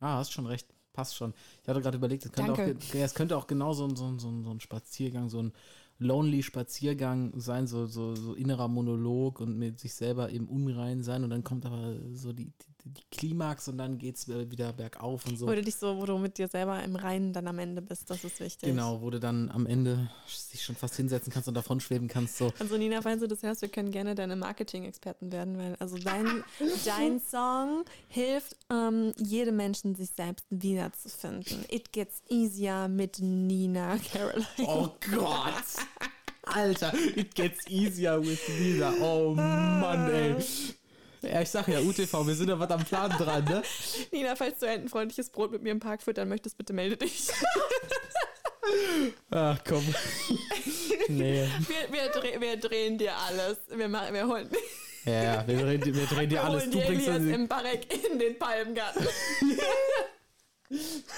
ah, hast schon recht, passt schon. Ich hatte gerade überlegt, es könnte, auch, Danke. es könnte auch genau so ein, so, so, so ein Spaziergang, so ein lonely Spaziergang sein, so, so, so innerer Monolog und mit sich selber im Unrein sein und dann kommt aber so die, die, Klimax und dann geht's wieder bergauf und so. wo du dich so, wo du mit dir selber im Reinen dann am Ende bist, das ist wichtig. Genau, wo du dann am Ende dich schon fast hinsetzen kannst und davon schweben kannst, so. Also Nina, falls du das hörst, wir können gerne deine Marketing-Experten werden, weil also dein, dein Song hilft ähm, jedem Menschen, sich selbst wiederzufinden. It gets easier mit Nina Caroline. Oh Gott! Alter, it gets easier with Lisa. Oh Mann, ey. Ja, ich sag ja, UTV, wir sind ja was am Plan dran, ne? Nina, falls du ein freundliches Brot mit mir im Park füttern möchtest, bitte melde dich. Ach komm. Nee. Wir, wir, dreh, wir drehen dir alles. Wir, machen, wir holen, Ja, wir drehen, wir drehen dir wir alles. holen Du dir bringst Elias dann, im Barek in den Palmgarten.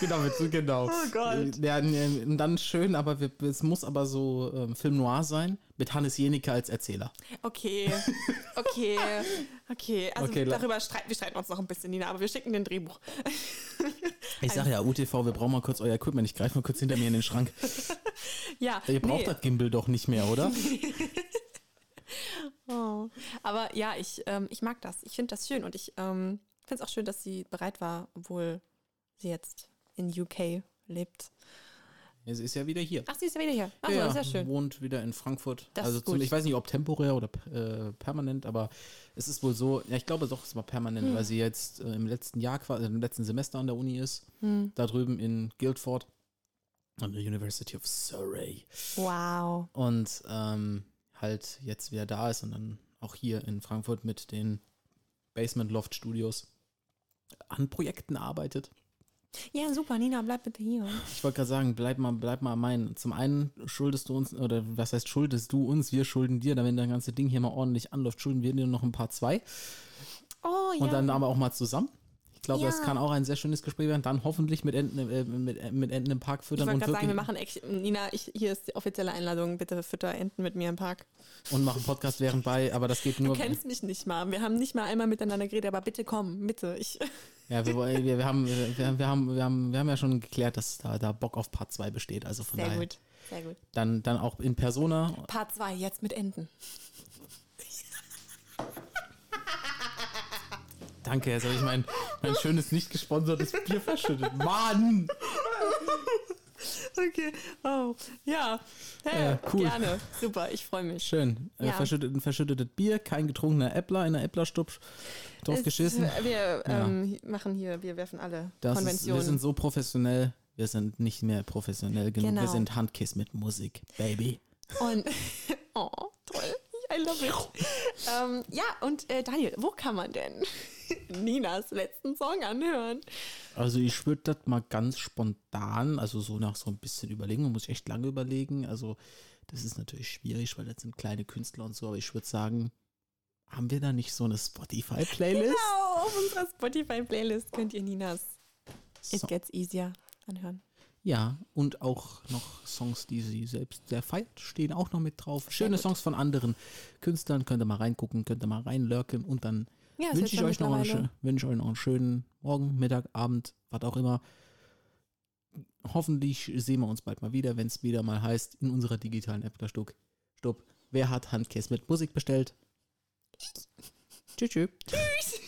Genau, genau. Oh Gott. Ja, dann schön, aber wir, es muss aber so ähm, Film noir sein, mit Hannes Jenicke als Erzähler. Okay, okay, okay. Also Okay, darüber streiten wir streiten uns noch ein bisschen, Nina, aber wir schicken den Drehbuch. Ich sag ja, UTV, wir brauchen mal kurz euer Equipment. Ich greife mal kurz hinter mir in den Schrank. Ja, Ihr braucht nee. das Gimbal doch nicht mehr, oder? Oh. Aber ja, ich, ähm, ich mag das. Ich finde das schön und ich ähm, finde es auch schön, dass sie bereit war, obwohl sie jetzt in UK lebt. Es ist ja wieder hier. Ach, sie ist ja wieder hier. Ach, so, das ist ja schön. wohnt wieder in Frankfurt. Das also ist zum, gut. ich weiß nicht, ob temporär oder äh, permanent, aber es ist wohl so, ja, ich glaube doch, es war permanent, Hm. weil sie jetzt äh, im letzten Jahr, quasi, im letzten Semester an der Uni ist, Hm. da drüben in Guildford, an der University of Surrey. Wow. Und ähm, halt jetzt wieder da ist und dann auch hier in Frankfurt mit den Basement Loft Studios an Projekten arbeitet. Ja, super, Nina, bleib bitte hier. Ich wollte gerade sagen, bleib mal, bleib mal mein. Zum einen schuldest du uns, oder was heißt schuldest du uns, wir schulden dir, wenn das ganze Ding hier mal ordentlich anläuft, schulden wir dir noch ein paar zwei. Oh, ja. Und dann aber auch mal zusammen. Ich glaube, Ja. das kann auch ein sehr schönes Gespräch werden. Dann hoffentlich mit Enten, äh, mit, mit Enten im Park ich füttern wollte und gerade sagen, wir machen, echt- Nina, ich, hier ist die offizielle Einladung. Bitte fütter Enten mit mir im Park. und machen Podcast während bei, aber das geht nur. Du kennst mich nicht mal. Wir haben nicht mal einmal miteinander geredet, aber bitte komm, bitte. Ich, Ja, wir, wir, wir, haben, wir, wir, haben, wir, haben, wir haben ja schon geklärt, dass da, da Bock auf Part 2 besteht. Also von sehr daher. gut, sehr gut. Dann, dann auch in Persona. Part 2, jetzt mit Enten. Danke, jetzt habe ich mein, mein schönes, nicht gesponsertes Bier verschüttet. Mann! Okay, oh, ja. Hey, Ja, cool. Gerne, super, ich freue mich. Schön. Äh, Ja. verschüttet, ein verschüttetes Bier, kein getrunkener Äppler in der Äpplerstub drauf Es- geschissen. Wir ähm, machen hier, wir werfen alle Das ist, Konventionen. wir sind so professionell. Wir sind nicht mehr professionell genug. Genau. Wir sind Handkiss mit Musik, Baby. Und oh, toll. I love it. ähm, ja, und äh, Daniel, wo kann man denn Ninas letzten Song anhören? Also ich würde das mal ganz spontan, also so nach so ein bisschen überlegen, man muss ich echt lange überlegen. Also das ist natürlich schwierig, weil das sind kleine Künstler und so, aber ich würde sagen, haben wir da nicht so eine Spotify-Playlist? Genau, auf unserer Spotify-Playlist könnt ihr Ninas It So. Gets Easier anhören. Ja, und auch noch Songs, die sie selbst sehr feiert, stehen auch noch mit drauf. Schöne. Songs von anderen Künstlern, könnt ihr mal reingucken, könnt ihr mal reinlurken und dann Ja, wünsche ich euch noch einen, wünsch euch noch einen schönen Morgen, Mittag, Abend, was auch immer. Hoffentlich sehen wir uns bald mal wieder, wenn es wieder mal heißt, in unserer digitalen App der Stuck. Stopp. Wer hat Handkäse mit Musik bestellt? Tschüss. tschüss. Tschüss.